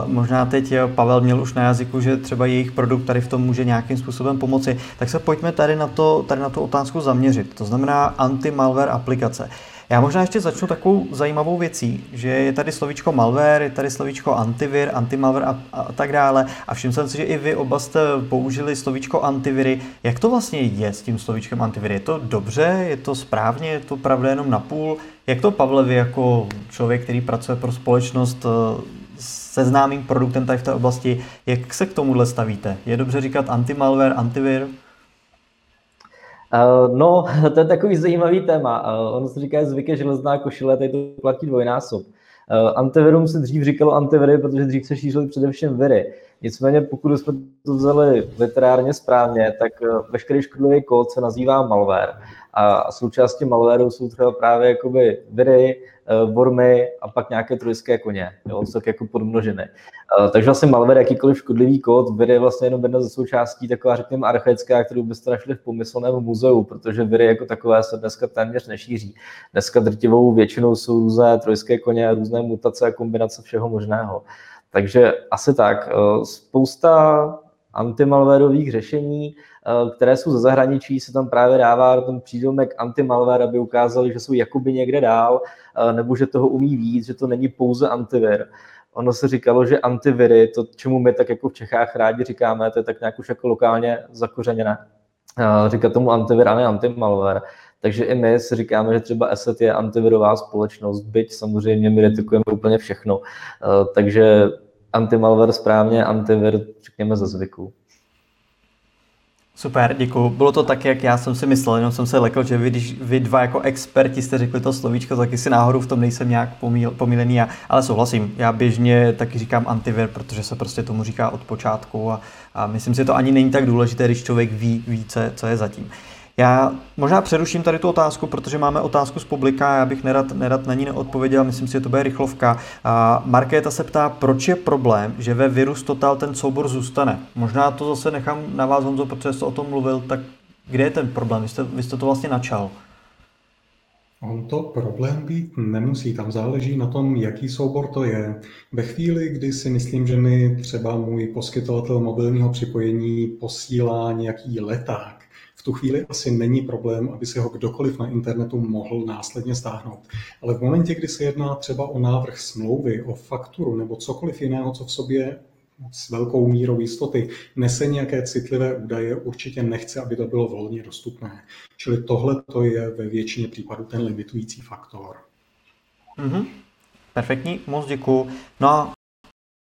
možná teď Pavel měl už na jazyku, že třeba jejich produkt tady v tom může nějakým způsobem pomoci. Tak se pojďme tady na, to, tady na tu otázku zaměřit. To znamená anti-malware aplikace. Já možná ještě začnu takovou zajímavou věcí, že je tady slovíčko malware, je tady slovíčko antivir, antimalware a, a tak dále. A všiml jsem si, že i vy oba jste použili slovíčko antiviry. Jak to vlastně je s tím slovíčkem antiviry? Je to dobře, je to správně, je to pravda jenom na půl? Jak to, Pavle, vy jako člověk, který pracuje pro společnost eh, se známým produktem tady v té oblasti, jak se k tomuhle stavíte? Je dobře říkat antimalware, antivir? Uh, no, to je takový zajímavý téma. Uh, ono se říká zvyk železná košile, tady to platí dvojnásob. Uh, antivirum se dřív říkalo antiviry, protože dřív se šířily především viry. Nicméně, pokud jsme to vzali literárně správně, tak veškerý škodlivý kód se nazývá malware. A součástí malwareu jsou třeba právě jakoby viry, eh, a pak nějaké trojské koně. Jo, tak jako podmnoženy. Eh, takže vlastně malware, jakýkoliv škodlivý kód, viry je vlastně jenom jedna ze součástí taková, řekněme, archaická, kterou byste našli v pomyslném muzeu, protože viry jako takové se dneska téměř nešíří. Dneska drtivou většinou jsou různé trojské koně, různé mutace a kombinace všeho možného. Takže asi tak. Eh, spousta antimalwareových řešení, které jsou ze zahraničí, se tam právě dává ten přídomek antimalware, aby ukázali, že jsou jakoby někde dál, nebo že toho umí víc, že to není pouze antivir. Ono se říkalo, že antiviry, to, čemu my tak jako v Čechách rádi říkáme, to je tak nějak už jako lokálně zakořeněné. Říkat tomu antivir a ne antimalware. Takže i my si říkáme, že třeba Asset je antivirová společnost, byť samozřejmě my retikujeme úplně všechno. Takže antimalware správně, antivir řekněme ze zvyku. Super, děkuji. Bylo to tak, jak já jsem si myslel, jenom jsem se lekl, že vy, když vy dva jako experti jste řekli to slovíčko, taky si náhodou v tom nejsem nějak pomíl, pomílený, já, ale souhlasím. Já běžně taky říkám antivir, protože se prostě tomu říká od počátku a, a myslím si, že to ani není tak důležité, když člověk ví více, co je zatím. Já možná přeruším tady tu otázku, protože máme otázku z publika, já bych nerad, nerad na ní neodpověděl, myslím si, že to bude rychlovka. A Markéta se ptá, proč je problém, že ve Virus Total ten soubor zůstane. Možná to zase nechám na vás, Honzo, protože jste o tom mluvil, tak kde je ten problém? Vy jste, vy jste to vlastně načal. On to problém být nemusí, tam záleží na tom, jaký soubor to je. Ve chvíli, kdy si myslím, že mi třeba můj poskytovatel mobilního připojení posílá nějaký leták, tu chvíli asi není problém, aby si ho kdokoliv na internetu mohl následně stáhnout. Ale v momentě, kdy se jedná třeba o návrh smlouvy, o fakturu nebo cokoliv jiného, co v sobě s velkou mírou jistoty nese nějaké citlivé údaje, určitě nechce, aby to bylo volně dostupné. Čili tohle to je ve většině případů ten limitující faktor. Mm-hmm. Perfektní, moc děkuju. No a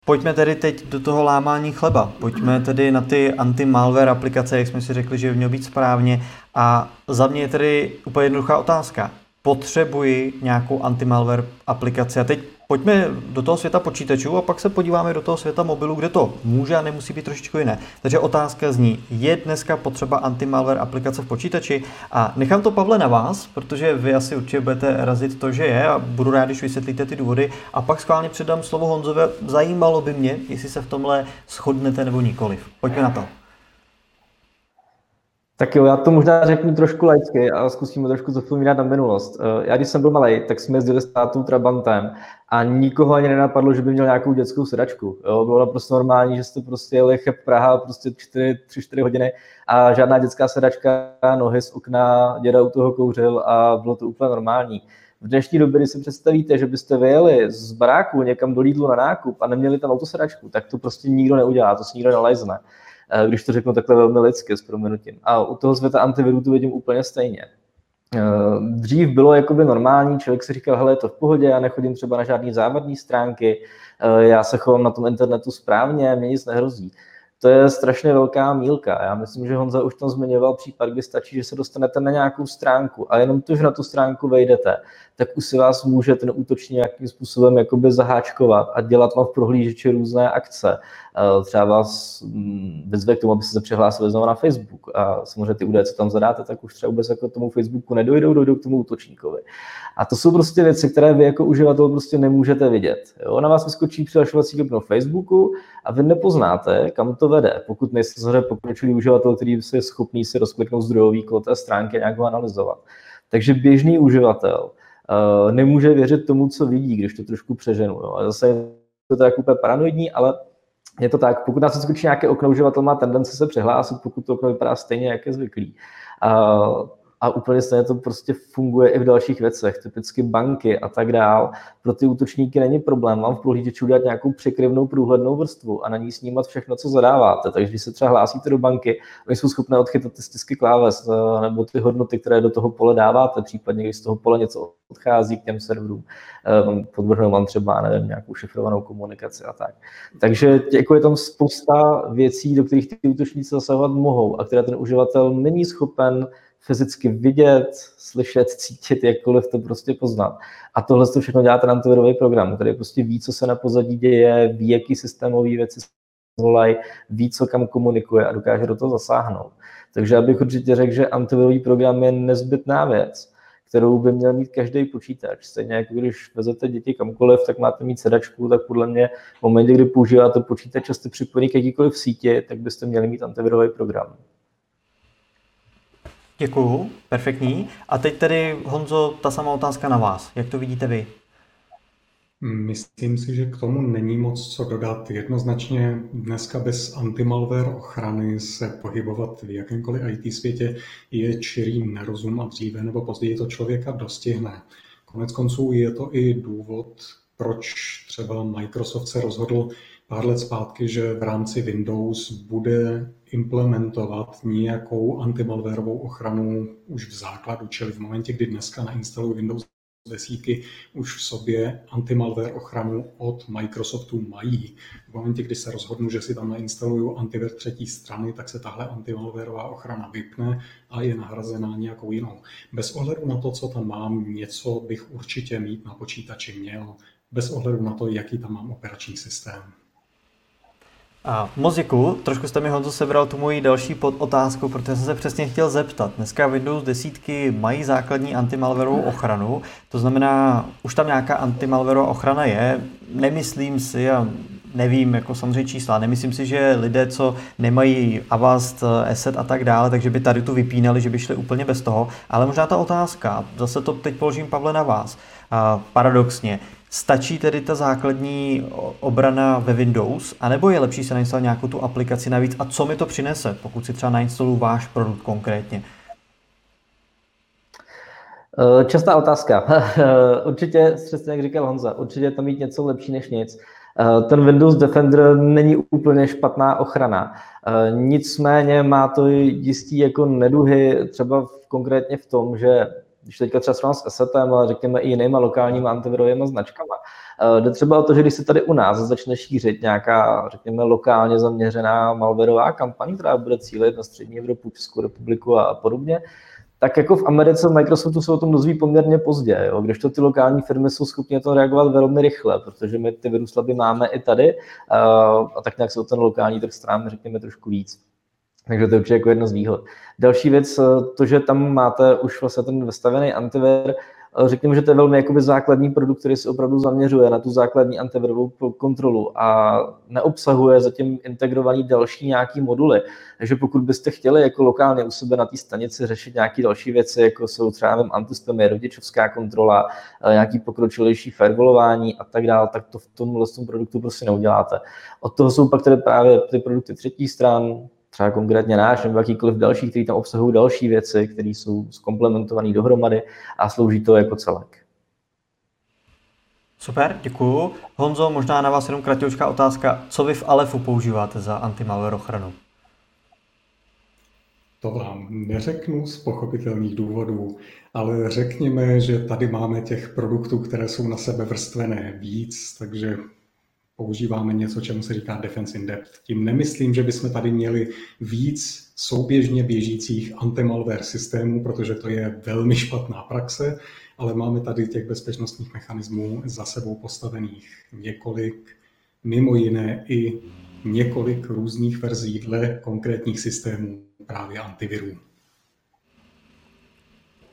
Pojďme tedy teď do toho lámání chleba. Pojďme tedy na ty anti-malware aplikace, jak jsme si řekli, že by mělo být správně. A za mě je tedy úplně jednoduchá otázka. Potřebuji nějakou anti-malware aplikaci. A teď pojďme do toho světa počítačů a pak se podíváme do toho světa mobilu, kde to může a nemusí být trošičku jiné. Takže otázka zní, je dneska potřeba anti-malware aplikace v počítači? A nechám to, Pavle, na vás, protože vy asi určitě budete razit to, že je a budu rád, když vysvětlíte ty důvody. A pak schválně předám slovo Honzové. Zajímalo by mě, jestli se v tomhle shodnete nebo nikoliv. Pojďme na to. Tak jo, já to možná řeknu trošku laicky a zkusíme trošku zapomínat na minulost. Eh, já když jsem byl malý, tak jsme jezdili s tátou Trabantem a nikoho ani nenapadlo, že by měl nějakou dětskou sedačku. Jo, bylo naprosto normální, že jste prostě jeli cheb Praha prostě 3-4 hodiny a žádná dětská sedačka, nohy z okna, děda u toho kouřil a bylo to úplně normální. V dnešní době, když si představíte, že byste vyjeli z baráku někam do Lidlu na nákup a neměli tam autosedačku, tak to prostě nikdo neudělá, to si nikdo nalezne. Když to řeknu takhle velmi lidsky s proměnutím. A u toho světa antiviru to vidím úplně stejně. Eh, dřív bylo jakoby normální, člověk si říkal, hele, je to v pohodě, já nechodím třeba na žádné závadné stránky, eh, já se chovám na tom internetu správně, mě nic nehrozí. To je strašně velká mílka. Já myslím, že Honza už tam zmiňoval případ, kdy stačí, že se dostanete na nějakou stránku a jenom to, že na tu stránku vejdete, tak už si vás může ten útočník nějakým způsobem jakoby zaháčkovat a dělat vám v prohlížeči různé akce. Eh, třeba vás mm, vyzve k tomu, aby se přihlásili znovu na Facebook a samozřejmě ty údaje, co tam zadáte, tak už třeba vůbec jako tomu Facebooku nedojdou, dojdou k tomu útočníkovi. A to jsou prostě věci, které vy jako uživatel prostě nemůžete vidět. Jo? Na vás vyskočí přihlašovací klub na Facebooku a vy nepoznáte, kam to vede, pokud nejste zase pokročilý uživatel, který je schopný si rozkliknout zdrojový kód té stránky a nějak ho analyzovat. Takže běžný uživatel uh, nemůže věřit tomu, co vidí, když to trošku přeženu. Jo? A zase je to tak úplně paranoidní, ale je to tak, pokud nás skočí nějaké okno, uživatel má tendence se přihlásit, pokud to okno vypadá stejně, jak je zvyklý. Uh, a úplně stejně to prostě funguje i v dalších věcech, typicky banky a tak dál. Pro ty útočníky není problém vám v prohlížeči udělat nějakou překryvnou průhlednou vrstvu a na ní snímat všechno, co zadáváte. Takže když se třeba hlásíte do banky, oni jsou schopné odchytat ty stisky kláves eh, nebo ty hodnoty, které do toho pole dáváte, případně když z toho pole něco odchází k těm serverům, eh, podvrhnou vám třeba, nevím, nějakou šifrovanou komunikaci a tak. Takže jako je tam spousta věcí, do kterých ty útočníci zasahovat mohou a které ten uživatel není schopen fyzicky vidět, slyšet, cítit, jakkoliv to prostě poznat. A tohle to všechno dělá ten antivirový program, který prostě ví, co se na pozadí děje, ví, jaký systémový věci volají, ví, co kam komunikuje a dokáže do toho zasáhnout. Takže abych určitě řekl, že antivirový program je nezbytná věc, kterou by měl mít každý počítač. Stejně jako když vezete děti kamkoliv, tak máte mít sedačku, tak podle mě v momentě, kdy používáte počítač a jste připojený k jakýkoliv síti, tak byste měli mít antivirový program. Děkuju, perfektní. A teď tedy, Honzo, ta samá otázka na vás. Jak to vidíte vy? Myslím si, že k tomu není moc co dodat. Jednoznačně dneska bez antimalware ochrany se pohybovat v jakémkoliv IT světě je čirý nerozum a dříve nebo později to člověka dostihne. Konec konců je to i důvod, proč třeba Microsoft se rozhodl pár let zpátky, že v rámci Windows bude implementovat nějakou antimalwareovou ochranu už v základu, čili v momentě, kdy dneska nainstalují Windows desítky, už v sobě antimalware ochranu od Microsoftu mají. V momentě, kdy se rozhodnu, že si tam nainstaluju antivir třetí strany, tak se tahle antimalwareová ochrana vypne a je nahrazená nějakou jinou. Bez ohledu na to, co tam mám, něco bych určitě mít na počítači měl, bez ohledu na to, jaký tam mám operační systém. A děkuju. Trošku jste mi Honzo sebral tu moji další podotázku, protože jsem se přesně chtěl zeptat. Dneska Windows desítky mají základní antimalwareovou ochranu, to znamená, už tam nějaká antimalwareová ochrana je. Nemyslím si, a nevím, jako samozřejmě čísla, nemyslím si, že lidé, co nemají Avast, Asset a tak dále, takže by tady tu vypínali, že by šli úplně bez toho. Ale možná ta otázka, zase to teď položím Pavle na vás. A paradoxně, Stačí tedy ta základní obrana ve Windows, anebo je lepší se nainstalovat nějakou tu aplikaci navíc a co mi to přinese, pokud si třeba nainstaluju váš produkt konkrétně? Eh, častá otázka. určitě, přesně jak říkal Honza, určitě to mít něco lepší než nic. Eh, ten Windows Defender není úplně špatná ochrana. Eh, nicméně má to jistý jako neduhy, třeba konkrétně v tom, že když teďka třeba srovnám s Assetem, ale řekněme i jinýma lokálníma antivirovými značkama, eh, jde třeba o to, že když se tady u nás začne šířit nějaká, řekněme, lokálně zaměřená malwareová kampaň, která bude cílit na střední Evropu, Českou republiku a podobně, tak jako v Americe v Microsoftu se o tom dozví poměrně pozdě, jo? kdežto ty lokální firmy jsou schopny to reagovat velmi rychle, protože my ty viruslaby máme i tady eh, a tak nějak se o ten lokální trh staráme, řekněme, trošku víc. Takže to je určitě jako jedna z výhod. Další věc, eh, to, že tam máte už vlastně ten vestavený antivir, eh, řekněme, že to je velmi jakoby základní produkt, který se opravdu zaměřuje na tu základní antivirovou kontrolu a neobsahuje zatím integrovaný další nějaký moduly. Takže pokud byste chtěli jako lokálně u sebe na té stanici řešit nějaké další věci, jako jsou třeba nevím, antispamy, rodičovská kontrola, eh, nějaký pokročilejší firewallování a tak dále, tak to v tomhle tom produktu prostě neuděláte. Od toho jsou pak tedy právě ty produkty třetí stran, třeba konkrétně náš nebo jakýkoliv další, který tam obsahují další věci, které jsou zkomplementované dohromady a slouží to jako celek. Super, děkuju. Honzo, možná na vás jenom kratěvčká otázka. Co vy v Alefu používáte za antimalware ochranu? To vám neřeknu z pochopitelných důvodů, ale řekněme, že tady máme těch produktů, které jsou na sebe vrstvené víc, takže používáme něco, čemu se říká defense in depth. Tím nemyslím, že bychom tady měli víc souběžně běžících antimalware systémů, protože to je velmi špatná praxe, ale máme tady těch bezpečnostních mechanismů za sebou postavených několik, mimo jiné i několik různých verzí dle konkrétních systémů právě antivirů.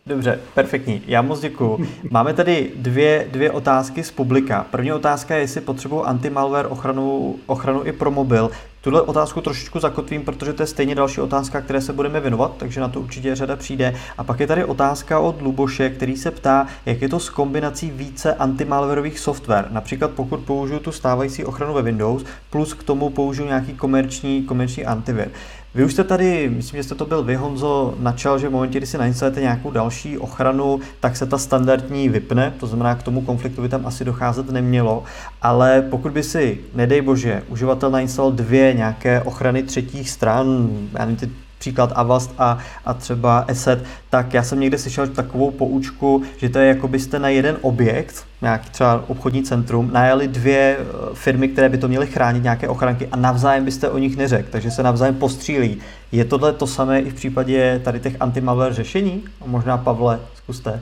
Dobře, perfektní. Já moc děkuju. Máme tady dvě, dvě otázky z publika. První otázka je, jestli potřebují anti-malware ochranu, ochranu i pro mobil. Tuhle otázku trošičku zakotvím, protože to je stejně další otázka, které se budeme věnovat, takže na to určitě řada přijde. A pak je tady otázka od Luboše, který se ptá, jak je to s kombinací více antimalwareových software. Například pokud použiju tu stávající ochranu ve Windows, plus k tomu použiju nějaký komerční, komerční antivir. Vy už jste tady, myslím, že jste to byl vy, Honzo, načal, že v momentě, kdy si nainstalujete nějakou další ochranu, tak se ta standardní vypne, to znamená, k tomu konfliktu by tam asi docházet nemělo, ale pokud by si, nedej bože, uživatel nainstaloval dvě nějaké ochrany třetích stran, já nevím, ty příklad Avast a, a třeba Asset, tak já jsem někde slyšel takovou poučku, že to je jako byste na jeden objekt, nějaký třeba obchodní centrum, najali dvě eh, firmy, které by to měly chránit, nějaké ochranky a navzájem byste o nich neřekl, takže se navzájem postřílí. Je tohle to samé i v případě tady těch antimalware řešení? Možná Pavle, zkuste.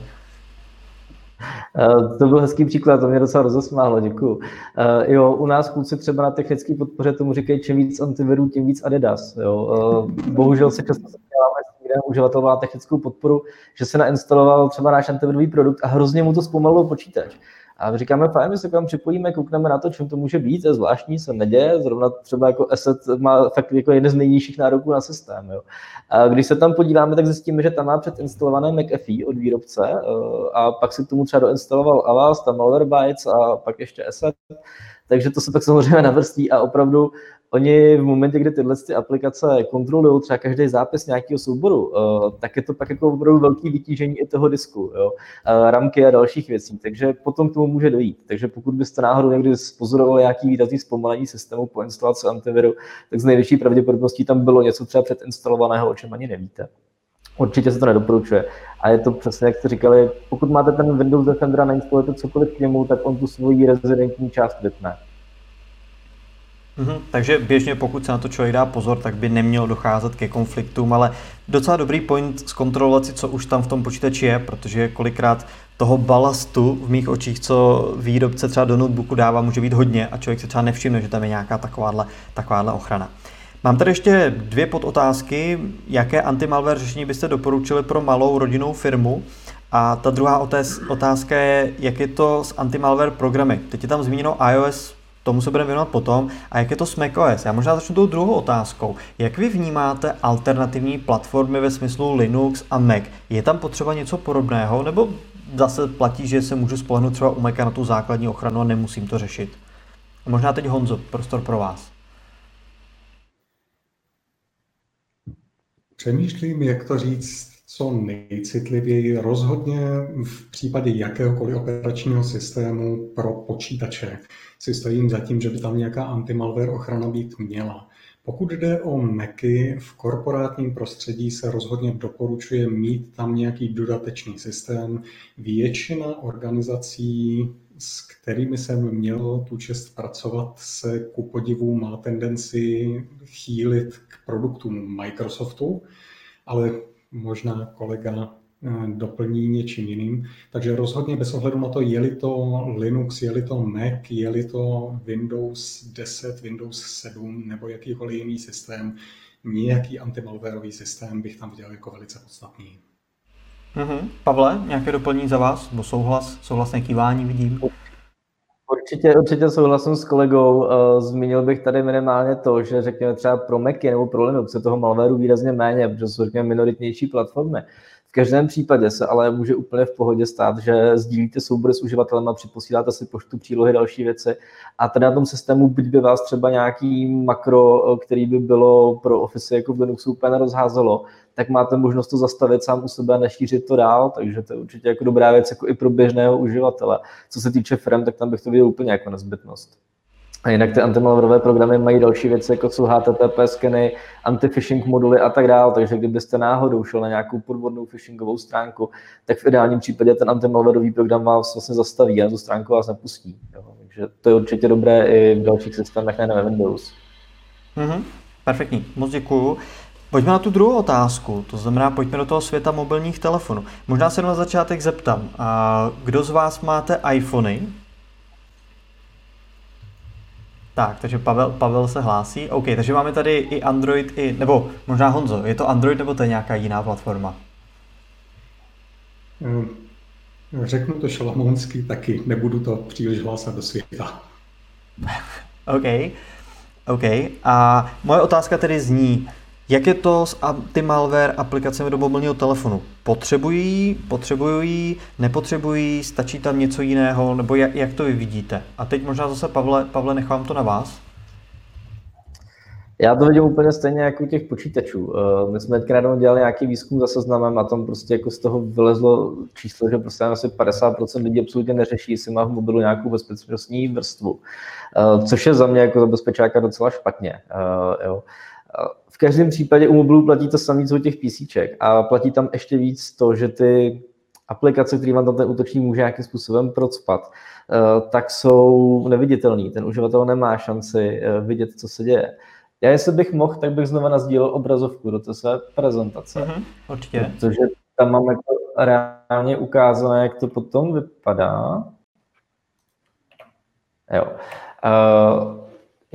Uh, to byl hezký příklad, to mě docela rozesmálo, děkuju. Uh, jo, u nás kluci třeba na technické podpoře tomu říkají, čím víc antivirů, tím víc Adidas. Jo. Uh, bohužel se často setkáváme s tím, uživatel má technickou podporu, že se nainstaloval třeba náš antivirový produkt a hrozně mu to zpomalilo počítač. A my říkáme, fajn, my se k vám připojíme, koukneme na to, čím to může být, je zvláštní, se neděje, zrovna třeba jako asset má fakt jako jeden z nejnižších nároků na systém. Jo. Když se tam podíváme, tak zjistíme, že tam má předinstalované McAfee od výrobce eh, a pak si k tomu třeba doinstaloval Avast a Malwarebytes a pak ještě asset, takže to se pak samozřejmě navrstí a opravdu oni v momentě, kdy tyhle ty aplikace kontrolují třeba každý zápis nějakého souboru, uh, tak je to pak jako opravdu velký vytížení i toho disku, jo? Uh, ramky a dalších věcí, takže potom k tomu může dojít. Takže pokud byste náhodou někdy spozorovali nějaký výrazný zpomalení systému po instalaci antiviru, tak z největší pravděpodobností tam bylo něco třeba předinstalovaného, o čem ani nevíte. Určitě se to nedoporučuje. A je to přesně, jak jste říkali, pokud máte ten Windows Defender a nainstalujete cokoliv k němu, tak on tu svoji rezidentní část vypne. Mm-hmm. Takže běžně, pokud se na to člověk dá pozor, tak by nemělo docházet ke konfliktům, ale docela dobrý point zkontrolovat si, co už tam v tom počítači je, protože kolikrát toho balastu v mých očích, co výrobce třeba do notebooku dává, může být hodně a člověk si třeba nevšimne, že tam je nějaká takováhle, takováhle ochrana. Mám tady ještě dvě podotázky. Jaké antimalware řešení byste doporučili pro malou rodinnou firmu? A ta druhá otázka je, jak je to s antimalware programy. Teď je tam zmíněno iOS tomu se budeme věnovat potom. A jak je to s macOS? Já možná začnu tou druhou otázkou. Jak vy vnímáte alternativní platformy ve smyslu Linux a Mac? Je tam potřeba něco podobného, nebo zase platí, že se můžu spolehnout třeba u Maca na tu základní ochranu a nemusím to řešit? A možná teď Honzo, prostor pro vás. Přemýšlím, jak to říct co nejcitlivěji. Rozhodně v případě jakéhokoliv operačního systému pro počítače si stojím za tím, že by tam nějaká antimalware ochrana být měla. Pokud jde o Macy, v korporátním prostředí se rozhodně doporučuje mít tam nějaký dodatečný systém. Většina organizací, s kterými jsem měl tu čest pracovat, se ku podivu má tendenci chýlit k produktům Microsoftu, ale možná kolega Eh, doplní něčím jiným. Takže rozhodně bez ohledu na to, je-li to Linux, je-li to Mac, je-li to Windows 10, Windows 7 nebo jakýkoliv jiný systém, nějaký antimalwareový systém bych tam viděl jako velice podstatný. Mm-hmm. Pavle, nějaké doplnění za vás? Nebo souhlas? Souhlasné kývání vidím. Určitě, určitě souhlasím s kolegou. Eh, zmínil bych tady minimálně to, že řekněme třeba pro Macy nebo pro Linux je toho malwareu výrazně méně, protože jsou řekněme minoritnější platformy každém případě se ale může úplně v pohodě stát, že sdílíte soubory s uživatelem a připosíláte si poštu přílohy další věci a tady na tom systému, byť by vás třeba nějaký makro, který by bylo pro Office jako v Linuxu úplně nerozházelo, tak máte možnost to zastavit sám u sebe a nešířit to dál, takže to je určitě jako dobrá věc jako i pro běžného uživatele. Co se týče firm, tak tam bych to viděl úplně jako nezbytnost. A jinak ty antimalwareové programy mají další věci, jako jsou HTTP skeny, anti-phishing moduly a tak dále. Takže kdybyste náhodou šel na nějakou podvodnou phishingovou stránku, tak v ideálním případě ten antimalwareový program vás vlastně zastaví a tu stránku vás nepustí. Jo. Takže to je určitě dobré i v dalších systémech, ne na Windows. Mm-hmm. Perfektní, moc děkuju. Pojďme na tu druhou otázku, to znamená, pojďme do toho světa mobilních telefonů. Možná se na začátek zeptám, a kdo z vás máte iPhony? Tak, takže Pavel, Pavel se hlásí. OK, takže máme tady i Android, i, nebo možná Honzo, je to Android nebo to je nějaká jiná platforma? Ehm, řeknu to šalamounsky taky, nebudu to příliš hlásat do světa. OK, OK. A moje otázka tedy zní, jak je to s anti-malware aplikacemi do mobilního telefonu? Potřebují, potřebují, nepotřebují, stačí tam něco jiného, nebo jak, jak to vy vidíte? A teď možná zase, Pavle, Pavle, nechám to na vás. Já to vidím úplně stejně jako u těch počítačů. Eh, my jsme jenom dělali nějaký výzkum za seznamem a tam prostě jako z toho vylezlo číslo, že prostě asi 50% lidí absolutně neřeší, jestli má v mobilu nějakou bezpečnostní vrstvu. Eh, což je za mě jako za bezpečáka docela špatně. Eh, jo. V každém případě u mobilů platí to samé, co u těch PC a platí tam ještě víc to, že ty aplikace, které vám tam ten útočník může nějakým způsobem procpat, eh, tak jsou neviditelný. Ten uživatel nemá šanci eh, vidět, co se děje. Já jestli bych mohl, tak bych znova nazdílel obrazovku do té své prezentace. Mm-hmm, určitě. Protože tam máme jako reálně ukázané, jak to potom vypadá. Jo. Uh,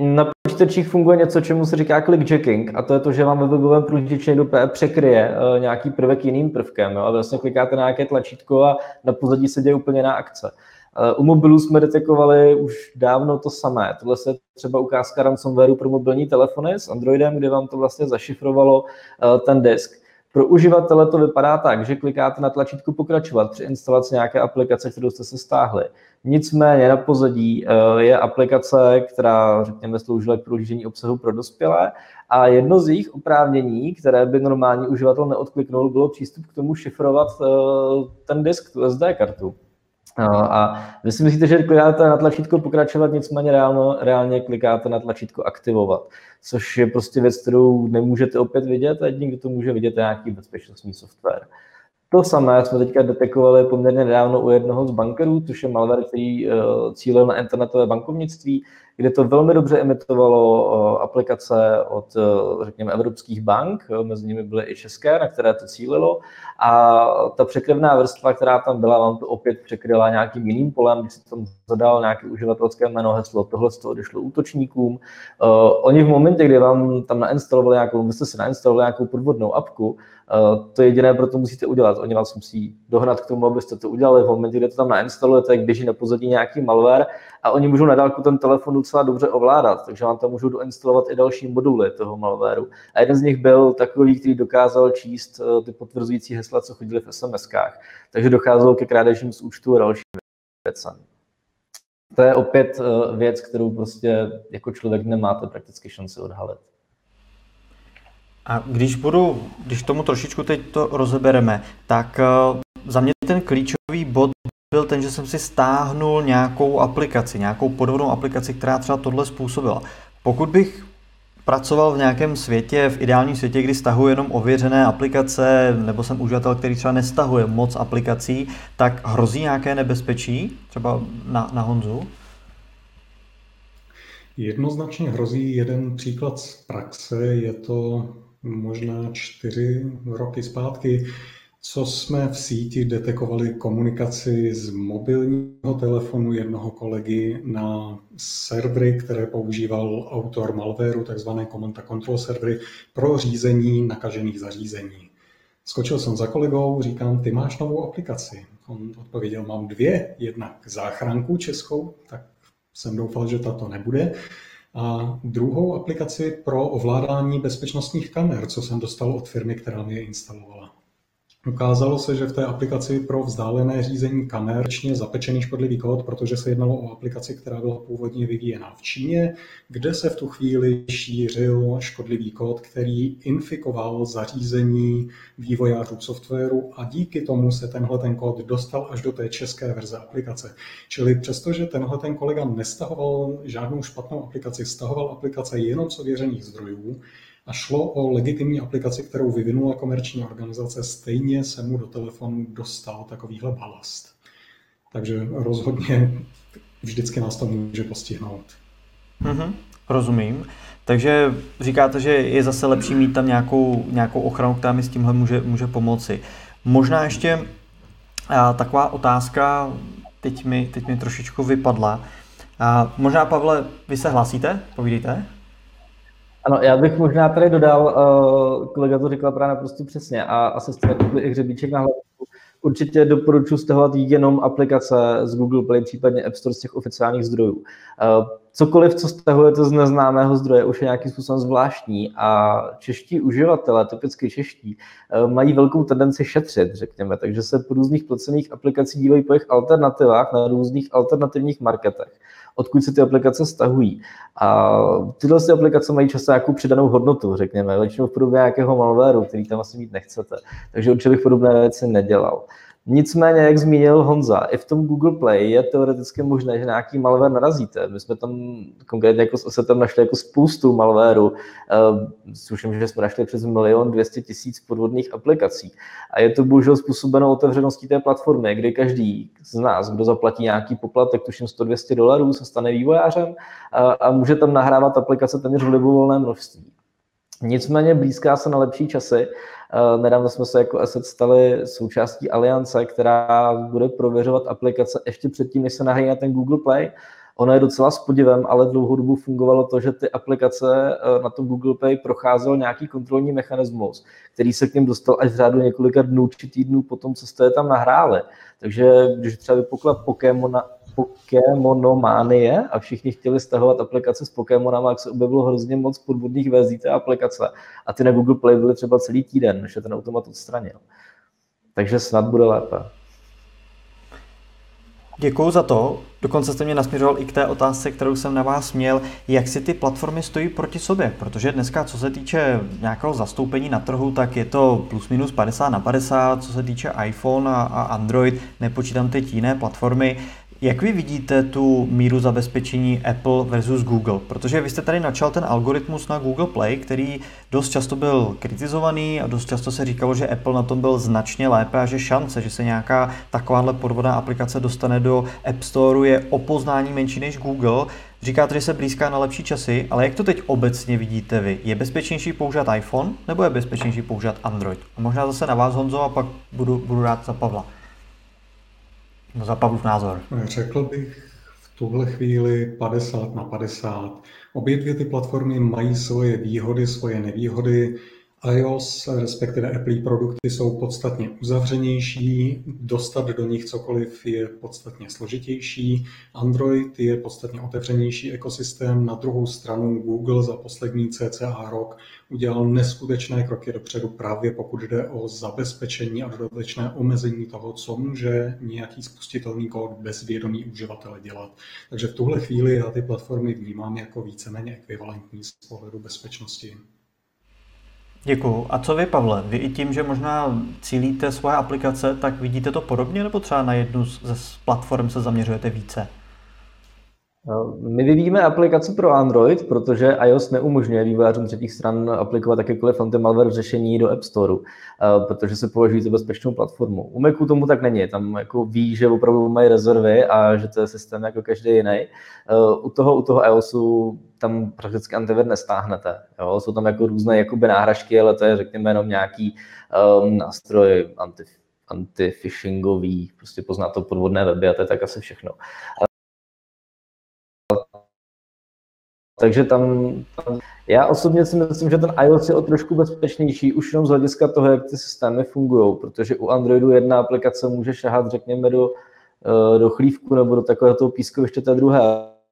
na počítačích funguje něco, čemu se říká clickjacking, a to je to, že vám ve webovém průžičně do překryje uh, nějaký prvek jiným prvkem. Jo? A vlastně klikáte na nějaké tlačítko a na pozadí se děje úplně jiná akce. Uh, u mobilů jsme detekovali už dávno to samé. Tohle se třeba ukázka ransomwareu pro mobilní telefony s Androidem, kde vám to vlastně zašifrovalo uh, ten disk. Pro uživatele to vypadá tak, že klikáte na tlačítko pokračovat při instalaci nějaké aplikace, kterou jste se stáhli. Nicméně na pozadí eh, je aplikace, která, řekněme, sloužila k prohlížení obsahu pro dospělé a jedno z jejich oprávnění, které by normální uživatel neodkliknul, bylo přístup k tomu šifrovat eh, ten disk, tu SD kartu. A vy si myslíte, že klikáte na tlačítko pokračovat, nicméně reálno, reálně klikáte na tlačítko aktivovat, což je prostě věc, kterou nemůžete opět vidět a jediný, kdo to může vidět, je nějaký bezpečnostní software. To samé jsme teďka detekovali poměrně nedávno u jednoho z bankerů, což je malware, který eh, cílil na internetové bankovnictví, kde to velmi dobře emitovalo eh, aplikace od, eh, řekněme, evropských bank, mezi nimi byly i české, na které to cílilo. A ta překryvná vrstva, která tam byla, vám to opět překryla nějakým jiným polem, když si tam zadal nějaké uživatelské jméno, heslo, tohle z toho odešlo útočníkům. Oni v momentě, kdy vám tam nainstalovali nějakou, vy jste si nainstalovali nějakou podvodnou apku, to jediné pro to musíte udělat. Oni vás musí dohnat k tomu, abyste to udělali. V momentě, kdy to tam nainstalujete, běží na pozadí nějaký malware a oni můžou na ten telefon docela dobře ovládat, takže vám tam můžou doinstalovat i další moduly toho malwareu. A jeden z nich byl takový, který dokázal číst uh, ty potvrzující hesla, co chodili v SMS-kách. Takže docházelo ke krádežím z účtu a dalším věcem to je opět eh, věc, kterou prostě jako člověk nemáte prakticky šanci odhalit. A když budu, když tomu trošičku teď to rozebereme, tak eh, za mě ten klíčový bod byl ten, že jsem si stáhnul nějakou aplikaci, nějakou podvodnou aplikaci, která třeba tohle způsobila. Pokud bych pracoval v nějakém světě, v ideálním světě, kdy stahuji jenom ověřené aplikace, nebo jsem uživatel, který třeba nestahuje moc aplikací, tak hrozí nějaké nebezpečí, třeba na, na Honzu? Jednoznačně hrozí jeden příklad z praxe, je to možná čtyři roky zpátky, co jsme v síti detekovali komunikaci z mobilního telefonu jednoho kolegy na servery, které používal autor malwareu, takzvané command and control servery, pro řízení nakažených zařízení. Skočil jsem za kolegou, říkám, ty máš novou aplikaci. On odpověděl, mám dvě, jednak záchranku českou, tak jsem doufal, že tato nebude, a druhou aplikaci pro ovládání bezpečnostních kamer, co jsem dostal od firmy, která mi je instalovala. Ukázalo se, že v té aplikaci pro vzdálené řízení kamer je zapečený škodlivý kód, protože se jednalo o aplikaci, která byla původně vyvíjená v Číně, kde se v tu chvíli šířil škodlivý kód, který infikoval zařízení vývojářů softwaru a díky tomu se tenhle ten kód dostal až do té české verze aplikace. Čili přestože tenhle ten kolega nestahoval žádnou špatnou aplikaci, stahoval aplikace jenom z ověřených zdrojů, a šlo o legitimní aplikaci, kterou vyvinula komerční organizace, stejně se mu do telefonu dostal takovýhle balast. Takže rozhodně vždycky nás to může postihnout. Mm-hmm, rozumím. Takže říkáte, že je zase lepší mít tam nějakou, nějakou ochranu, která mi s tímhle může, může pomoci. Možná ještě a, taková otázka, teď mi, teď mi trošičku vypadla. A, možná, Pavle, vy se hlásíte? Povídejte. Ano, já bych možná tady dodal, uh, kolega to říkal právě naprosto přesně a asi jste i hřebíček na hlavu. Určitě doporučuji stahovat jenom aplikace z Google Play, případně App Store z těch oficiálních zdrojů. Uh, cokoliv, co stahujete z neznámého zdroje, už je nějakým způsobem zvláštní a čeští uživatelé, typicky čeští, uh, mají velkou tendenci šetřit, řekněme, takže se po různých placených aplikacích dívají po jejich alternativách na různých alternativních marketech odkud se ty aplikace stahují. A tyhle ty aplikace mají často nějakou přidanou hodnotu, řekněme, většinou v podobě nějakého malwareu, který tam asi mít nechcete. Takže určitě bych podobné věci nedělal. Nicméně, jak zmínil Honza, i v tom Google Play je teoreticky možné, že nějaký malware narazíte. My jsme tam konkrétně jako s Osetem našli jako spoustu malwareu. Sluším, že jsme našli přes milion 200 tisíc podvodných aplikací. A je to bohužel způsobeno otevřeností té platformy, kdy každý z nás, kdo zaplatí nějaký poplatek, tuším 100-200 dolarů, se stane vývojářem a, a může tam nahrávat aplikace téměř v libovolné množství. Nicméně blízká se na lepší časy. Eh, nedávno jsme se jako asset stali součástí aliance, která bude prověřovat aplikace ještě předtím, než se nahrají na ten Google Play. Ono je docela s podivem, ale dlouhou dobu fungovalo to, že ty aplikace eh, na tom Google Play procházel nějaký kontrolní mechanismus, který se k ním dostal až v řádu několika dnů či týdnů po tom, co jste je tam nahráli. Takže když třeba vypukla Pokémona, Pokémonománie a všichni chtěli stahovat aplikace s Pokémonama, jak se objevilo hrozně moc podvodných verzí té aplikace. A ty na Google Play byly třeba celý týden, než je ten automat odstranil. Takže snad bude lépe. Děkuji za to. Dokonce jste mě nasměřoval i k té otázce, kterou jsem na vás měl, jak si ty platformy stojí proti sobě. Protože dneska, co se týče nějakého zastoupení na trhu, tak je to plus minus 50 na 50, co se týče iPhone a, a Android, nepočítám teď jiné platformy. Jak vy vidíte tu míru zabezpečení Apple versus Google? Protože vy jste tady načal ten algoritmus na Google Play, který dost často byl kritizovaný a dost často se říkalo, že Apple na tom byl značně lépe a že šance, že se nějaká takováhle podvodná aplikace dostane do App Store je o poznání menší než Google. Říkáte, že se blízká na lepší časy, ale jak to teď obecně vidíte vy? Je bezpečnější používat iPhone nebo je bezpečnější používat Android? A možná zase na vás, Honzo, a pak budu, budu rád za Pavla. No za Pavlův názor. Řekl bych v tuhle chvíli 50 na 50. Obě dvě ty platformy mají svoje výhody, svoje nevýhody iOS, respektive Apple produkty jsou podstatně uzavřenější, dostat do nich cokoliv je podstatně složitější, Android je podstatně otevřenější ekosystém, na druhou stranu Google za poslední cca rok udělal neskutečné kroky dopředu právě pokud jde o zabezpečení a dodatečné omezení toho, co může nějaký spustitelný kód bez vědomí uživatele dělat. Takže v tuhle chvíli já ty platformy vnímám jako víceméně ekvivalentní z pohledu bezpečnosti. Děkuju. A co vy, Pavle? Vy i tím, že možná cílíte svoje aplikace, tak vidíte to podobně, nebo třeba na jednu ze platform se zaměřujete více? My vyvíjíme aplikaci pro Android, protože iOS neumožňuje vývojářům třetích stran aplikovat jakékoliv anti-malware řešení do App Store, protože se považují za bezpečnou platformu. U Macu tomu tak není, tam jako ví, že opravdu mají rezervy a že to je systém jako každý jiný. U toho, u toho iOSu tam prakticky antivir nestáhnete. Jo? Jsou tam jako různé jakoby náhražky, ale to je řekněme jenom nějaký um, nástroj anti, anti-phishingový, prostě pozná to podvodné weby a to je tak asi všechno. Takže tam, tam, já osobně si myslím, že ten iOS je o trošku bezpečnější, už jenom z hlediska toho, jak ty systémy fungují, protože u Androidu jedna aplikace může šahat, řekněme, do, eh, do chlívku nebo do takového toho pískoviště té druhé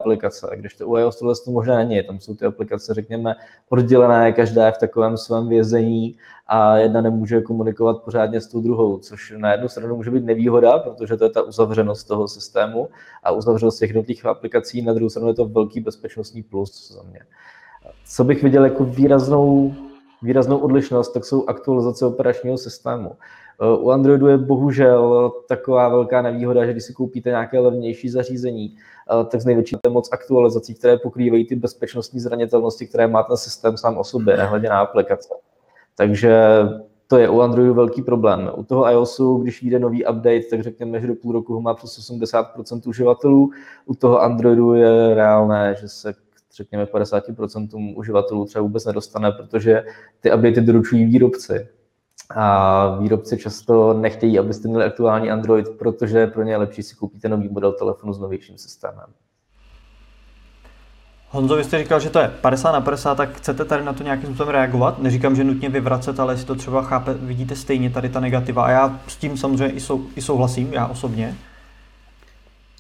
aplikace, když to u iOS tohle to možná není. Tam jsou ty aplikace, řekněme, oddělené, každá je v takovém svém vězení a jedna nemůže komunikovat pořádně s tou druhou, což na jednu stranu může být nevýhoda, protože to je ta uzavřenost toho systému a uzavřenost těch jednotlivých aplikací, na druhou stranu je to velký bezpečnostní plus za mě. Co bych viděl jako výraznou, výraznou odlišnost, tak jsou aktualizace operačního systému. U Androidu je bohužel taková velká nevýhoda, že když si koupíte nějaké levnější zařízení, tak z největší moc aktualizací, které pokrývají ty bezpečnostní zranitelnosti, které má ten systém sám o sobě, nehledě na aplikace. Takže to je u Androidu velký problém. U toho iOSu, když vyjde nový update, tak řekněme, že do půl roku ho má přes 80% uživatelů. U toho Androidu je reálné, že se řekněme 50% uživatelů třeba vůbec nedostane, protože ty updaty doručují výrobci. A výrobci často nechtějí, abyste měli aktuální Android, protože pro ně je lepší si koupíte nový model telefonu s novějším systémem. Honzo, vy jste říkal, že to je 50 na 50, tak chcete tady na to nějakým způsobem reagovat? Neříkám, že nutně vyvracet, ale jestli to třeba chápe, vidíte stejně tady ta negativa. A já s tím samozřejmě i, sou, i souhlasím, já osobně.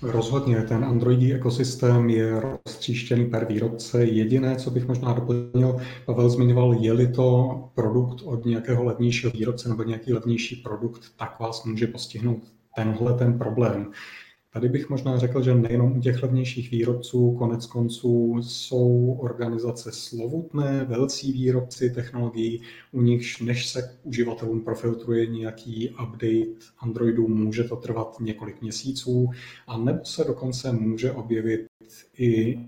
Rozhodně, ten Androidí ekosystém je roztříštěný per výrobce. Jediné, co bych možná doplnil, Pavel zmiňoval, je-li to produkt od nějakého levnějšího výrobce nebo nějaký levnější produkt, tak vás může postihnout tenhle ten problém. Tady bych možná řekl, že nejenom u těch levnějších výrobců, konec konců jsou organizace slovutné, velcí výrobci technologií, u nichž než se uživatelům profiltruje nějaký update Androidu, může to trvat několik měsíců, a nebo se dokonce může objevit i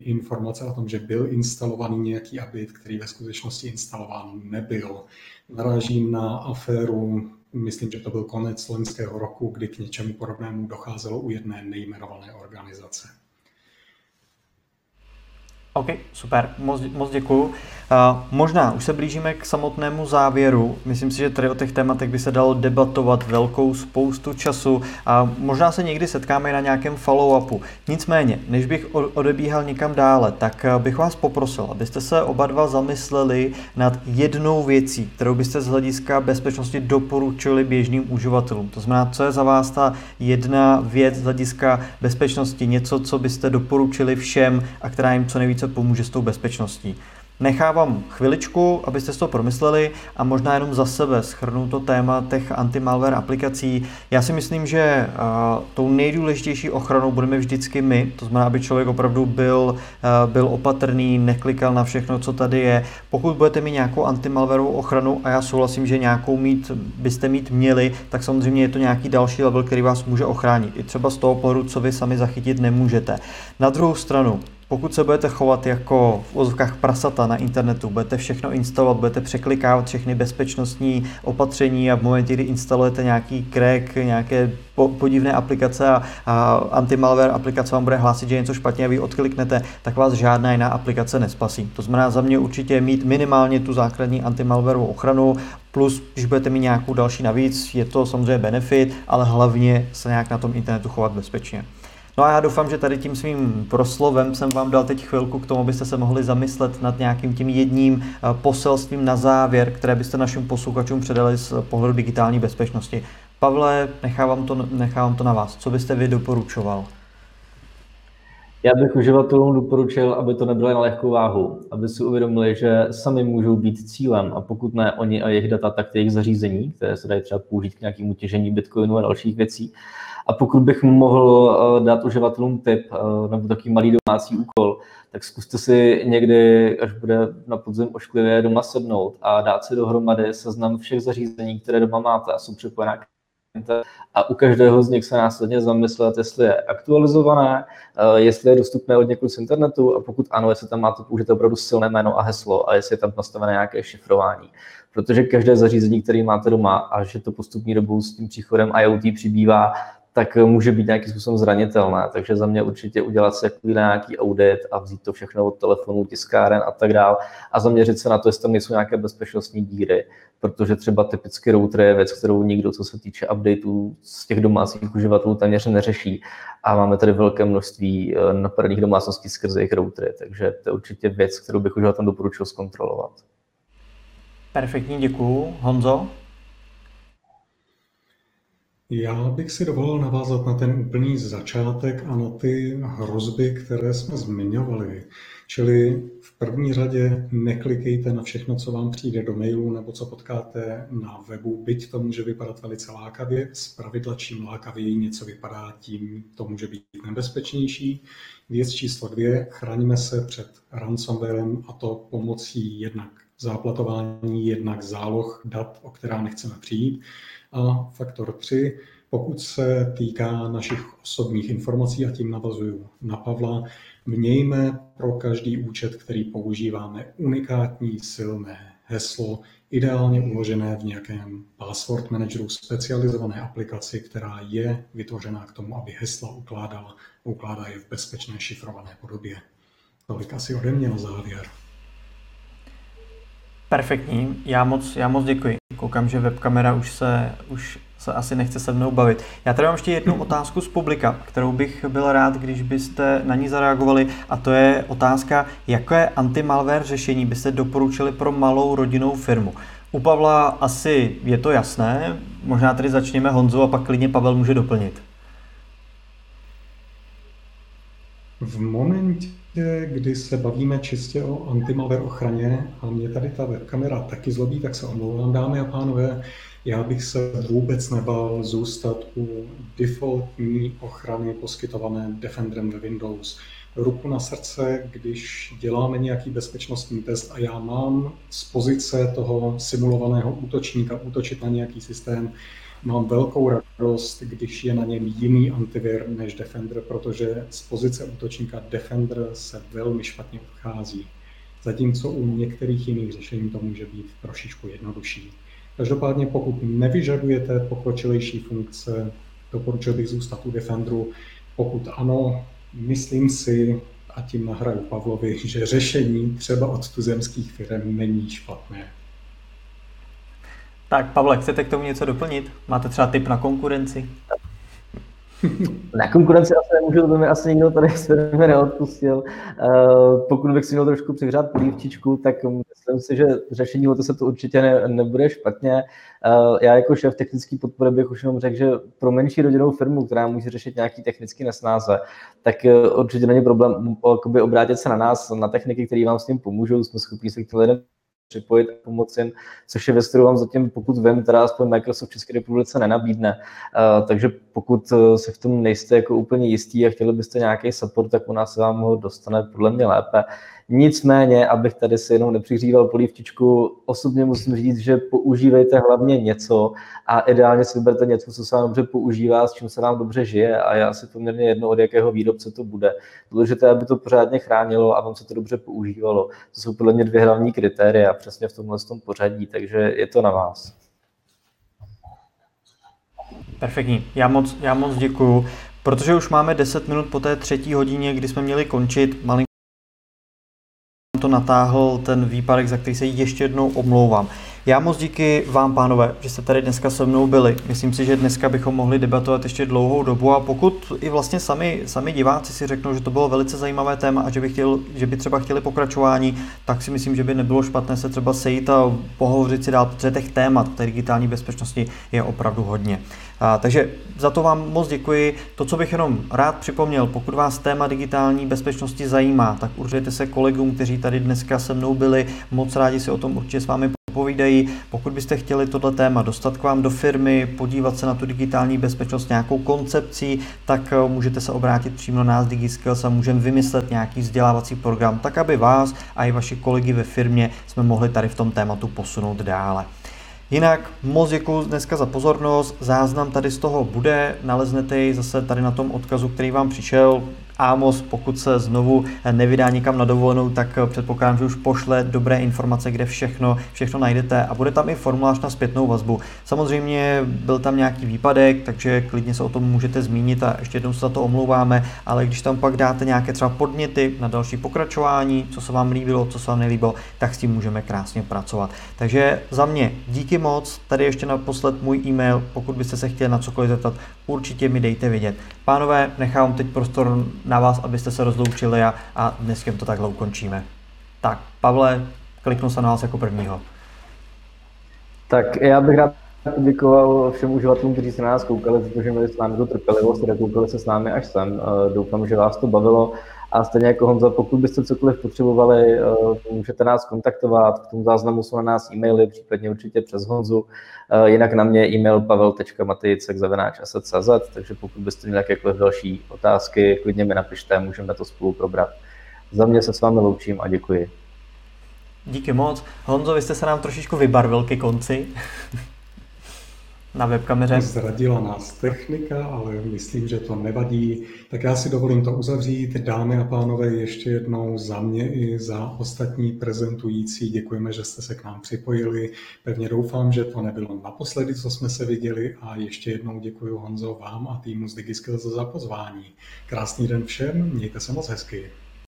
informace o tom, že byl instalovaný nějaký update, který ve skutečnosti instalován nebyl. Narážím na aféru myslím, že to byl konec loňského roku, kdy k něčemu podobnému docházelo u jedné nejmenované organizace. OK, super, moc, moc děkuju. Uh, možná už se blížíme k samotnému závěru. Myslím si, že tady o těch tématech by se dalo debatovat velkou spoustu času a možná se někdy setkáme i na nějakém follow-upu. Nicméně, než bych odebíhal někam dále, tak bych vás poprosil, abyste se oba dva zamysleli nad jednou věcí, kterou byste z hlediska bezpečnosti doporučili běžným uživatelům. To znamená, co je za vás ta jedna věc z hlediska bezpečnosti, něco, co byste doporučili všem a která jim co nejvíce pomůže s tou bezpečností. Nechávám chviličku, abyste si to promysleli a možná jenom za sebe schrnu to téma těch anti-malware aplikací. Já si myslím, že uh, tou nejdůležitější ochranou budeme vždycky my, to znamená, aby člověk opravdu byl, uh, byl opatrný, neklikal na všechno, co tady je. Pokud budete mít nějakou anti-malwareovou ochranu, a já souhlasím, že nějakou mít byste mít měli, tak samozřejmě je to nějaký další level, který vás může ochránit. I třeba z toho pohledu, co vy sami zachytit nemůžete. Na druhou stranu, pokud se budete chovat jako v ozvkách prasata na internetu, budete všechno instalovat, budete překlikávat všechny bezpečnostní opatření a v momentě, kdy instalujete nějaký crack, nějaké podivné aplikace a, a anti-malware aplikace vám bude hlásit, že je něco špatně a vy odkliknete, tak vás žádná jiná aplikace nespasí. To znamená za mě určitě mít minimálně tu základní anti-malwareovou ochranu, plus když budete mít nějakou další navíc, je to samozřejmě benefit, ale hlavně se nějak na tom internetu chovat bezpečně. No a já doufám, že tady tím svým proslovem jsem vám dal teď chvilku k tomu, abyste se mohli zamyslet nad nějakým tím jedním eh, poselstvím na závěr, které byste našim posluchačům předali z pohledu digitální bezpečnosti. Pavle, nechávám to, nechávám to na vás. Co byste vy doporučoval? Já bych uživatelům doporučil, aby to nebylo na lehkou váhu, aby si uvědomili, že sami můžou být cílem a pokud ne oni a jejich data, tak jejich zařízení, které se dají třeba použít k nějakému těžení bitcoinu a dalších věcí. A pokud bych mohl eh, dát uživatelům tip eh, nebo takový malý domácí úkol, tak zkuste si někdy, až bude na podzim ošklivě doma sednout a dát si dohromady seznam všech zařízení, které doma máte a jsou připojená a u každého z nich se následně zamyslet, jestli je aktualizované, eh, jestli je dostupné od někud z internetu a pokud ano, jestli tam máte použít opravdu silné jméno a heslo a jestli je tam nastavené nějaké šifrování. Protože každé zařízení, které máte doma a že to postupní dobou s tím příchodem IoT přibývá, tak může být nějakým způsobem zranitelné. Takže za mě určitě udělat si nějaký audit a vzít to všechno od telefonu, tiskáren a tak dále a zaměřit se na to, jestli tam nejsou nějaké bezpečnostní díry, protože třeba typicky router je věc, kterou nikdo, co se týče updateů z těch domácích uživatelů, téměř neřeší a máme tady velké množství eh, napadených domácností skrze jejich routery, takže to je určitě věc, kterou bych uživatelům doporučil zkontrolovat. Perfektní, děkuju. Honzo? Já bych si dovolil navázat na ten úplný začátek a na ty hrozby, které jsme zmiňovali. Čili v první řadě neklikejte na všechno, co vám přijde do mailu nebo co potkáte na webu, byť to může vypadat velice lákavě. Z pravidla čím lákavěji něco vypadá, tím to může být nebezpečnější. Věc číslo dvě, chraňme se před ransomwarem a to pomocí jednak záplatování, jednak záloh dat, o která nechceme přijít. A faktor 3, pokud se týká našich osobních informací, a tím navazuju na Pavla, mějme pro každý účet, který používáme, unikátní silné heslo, ideálně uložené v nějakém password manageru, specializované aplikaci, která je vytvořená k tomu, aby hesla ukládala, ukládá je v bezpečné šifrované podobě. Tolik asi ode mě na závěr. Perfektní, já moc, já moc děkuji. Koukám, že webkamera už se, už se asi nechce se mnou bavit. Já tady mám ještě jednu otázku z publika, kterou bych byl rád, když byste na ní zareagovali, a to je otázka, jaké anti-malware řešení byste doporučili pro malou rodinnou firmu. U Pavla asi je to jasné, možná tady začněme Honzu a pak klidně Pavel může doplnit. V momentě, kdy se bavíme čistě o antimalware ochraně a mě tady ta webkamera taky zlobí, tak se omlouvám, dámy a pánové, já bych se vůbec nebál zůstat u defaultní ochrany poskytované Defenderem ve Windows. Ruku na srdce, když děláme nějaký bezpečnostní test a já mám z pozice toho simulovaného útočníka útočit na nějaký systém, mám velkou radost, když je na něm jiný antivir než Defender, protože z pozice útočníka Defender se velmi špatně obchází. Zatímco u některých jiných řešení to může být trošičku jednodušší. Každopádně pokud nevyžadujete pokročilejší funkce, doporučil bych zůstat u Defenderu. Pokud ano, myslím si, a tím nahraju Pavlovi, že řešení třeba od tuzemských firm není špatné. Tak Pavle, chcete k tomu něco doplnit? Máte třeba tip na konkurenci? Na konkurenci asi nemůžu, to mi asi nikdo tady s firmy neodpustil. Uh, pokud bych si měl trošku přihřát polívčičku, tak myslím si, že řešení to se to určitě ne, nebude špatně. Uh, já jako šéf technický podpory bych už jenom řekl, že pro menší rodinnou firmu, která může řešit nějaký technický nesnáze, tak uh, určitě není problém obrátit se na nás, na techniky, které vám s tím pomůžou. Jsme schopni se k lidem připojit a pomoci jim, což je věc, kterou vám zatím, pokud vím, teda aspoň Microsoft v České republice nenabídne. Uh, takže pokud eh, se v tom nejste jako úplně jistý a chtěli byste nějaký support, tak u nás se vám ho dostane podle mě lépe. Nicméně, abych tady si jenom nepřihříval polívčičku, osobně musím říct, že používejte hlavně něco a ideálně si vyberte něco, co se vám dobře používá, s čím se vám dobře žije a já si poměrně jedno, od jakého výrobce to bude. Důležité, aby to pořádně chránilo a vám se to dobře používalo. To jsou podle mě dvě hlavní kritéria přesně v tomhle tom pořadí, takže je to na vás. Perfektní, já moc, já moc děkuju. Protože už máme 10 minut po té třetí hodině, kdy jsme měli končit, malinko to natáhl ten výpadek, za který se ještě jednou omlouvám. Já moc díky vám, pánové, že jste tady dneska se mnou byli. Myslím si, že dneska bychom mohli debatovat ještě dlouhou dobu a pokud i vlastně sami, sami diváci si řeknou, že to bylo velice zajímavé téma a že by, chtěl, že by třeba chtěli pokračování, tak si myslím, že by nebylo špatné se třeba sejít a pohovořit si dál, protože těch témat té digitální bezpečnosti je opravdu hodně. A, takže za to vám moc děkuji. To, co bych jenom rád připomněl, pokud vás téma digitální bezpečnosti zajímá, tak určitě se kolegům, kteří tady dneska se mnou byli, moc rádi si o tom určitě s vámi povídají. Pokud byste chtěli tohle téma dostat k vám do firmy, podívat se na tu digitální bezpečnost nějakou koncepcí, tak eh, můžete se obrátit přímo na nás DigiSkills a můžeme vymyslet nějaký vzdělávací program, tak aby vás a i vaši kolegy ve firmě jsme mohli tady v tom tématu posunout dále. Jinak moc děkuji dneska za pozornost, záznam tady z toho bude, naleznete ji zase tady na tom odkazu, který vám přišel, Amos, pokud se znovu nevydá nikam na dovolenou, tak předpokládám, že už pošle dobré informace, kde všechno, všechno najdete a bude tam i formulář na zpětnou vazbu. Samozřejmě byl tam nějaký výpadek, takže klidně se o tom můžete zmínit a ještě jednou se za to omlouváme, ale když tam pak dáte nějaké třeba podněty na další pokračování, co se vám líbilo, co se vám nelíbilo, tak s tím můžeme krásně pracovat. Takže za mě díky moc, tady ještě naposled můj e-mail, pokud byste se chtěli na cokoliv zeptat, určitě mi dejte vědět. Pánové, nechám teď prostor na vás, abyste se rozloučili a, a dneska to takhle ukončíme. Tak, Pavle, kliknu se na vás jako prvního. Tak já bych rád poděkoval všem uživatelům, kteří se na nás koukali, protože měli s námi tu trpělivost, koukali se s námi až sem. Doufám, že vás to bavilo. A stejně jako Honza, pokud byste cokoliv potřebovali, eh, můžete nás kontaktovat, k tomu záznamu jsou na nás e-maily, případně určitě přes Honzu. Eh, jinak na mě e-mail pavel.matejicek.cz, takže pokud byste měli jakékoliv další otázky, klidně mi napište, můžeme to spolu probrat. Za mě se s vámi loučím a děkuji. Díky moc. Honzo, vy jste se nám trošičku vybarvil ke konci. na webkameře. Zradila nás technika, ale myslím, že to nevadí. Tak já si dovolím to uzavřít. Dámy a pánové, ještě jednou za mě i za ostatní prezentující děkujeme, že jste se k nám připojili. Pevně doufám, že to nebylo naposledy, co jsme se viděli a ještě jednou děkuji Honzo vám a týmu z DigiSkills za pozvání. Krásný den všem, mějte se moc hezky.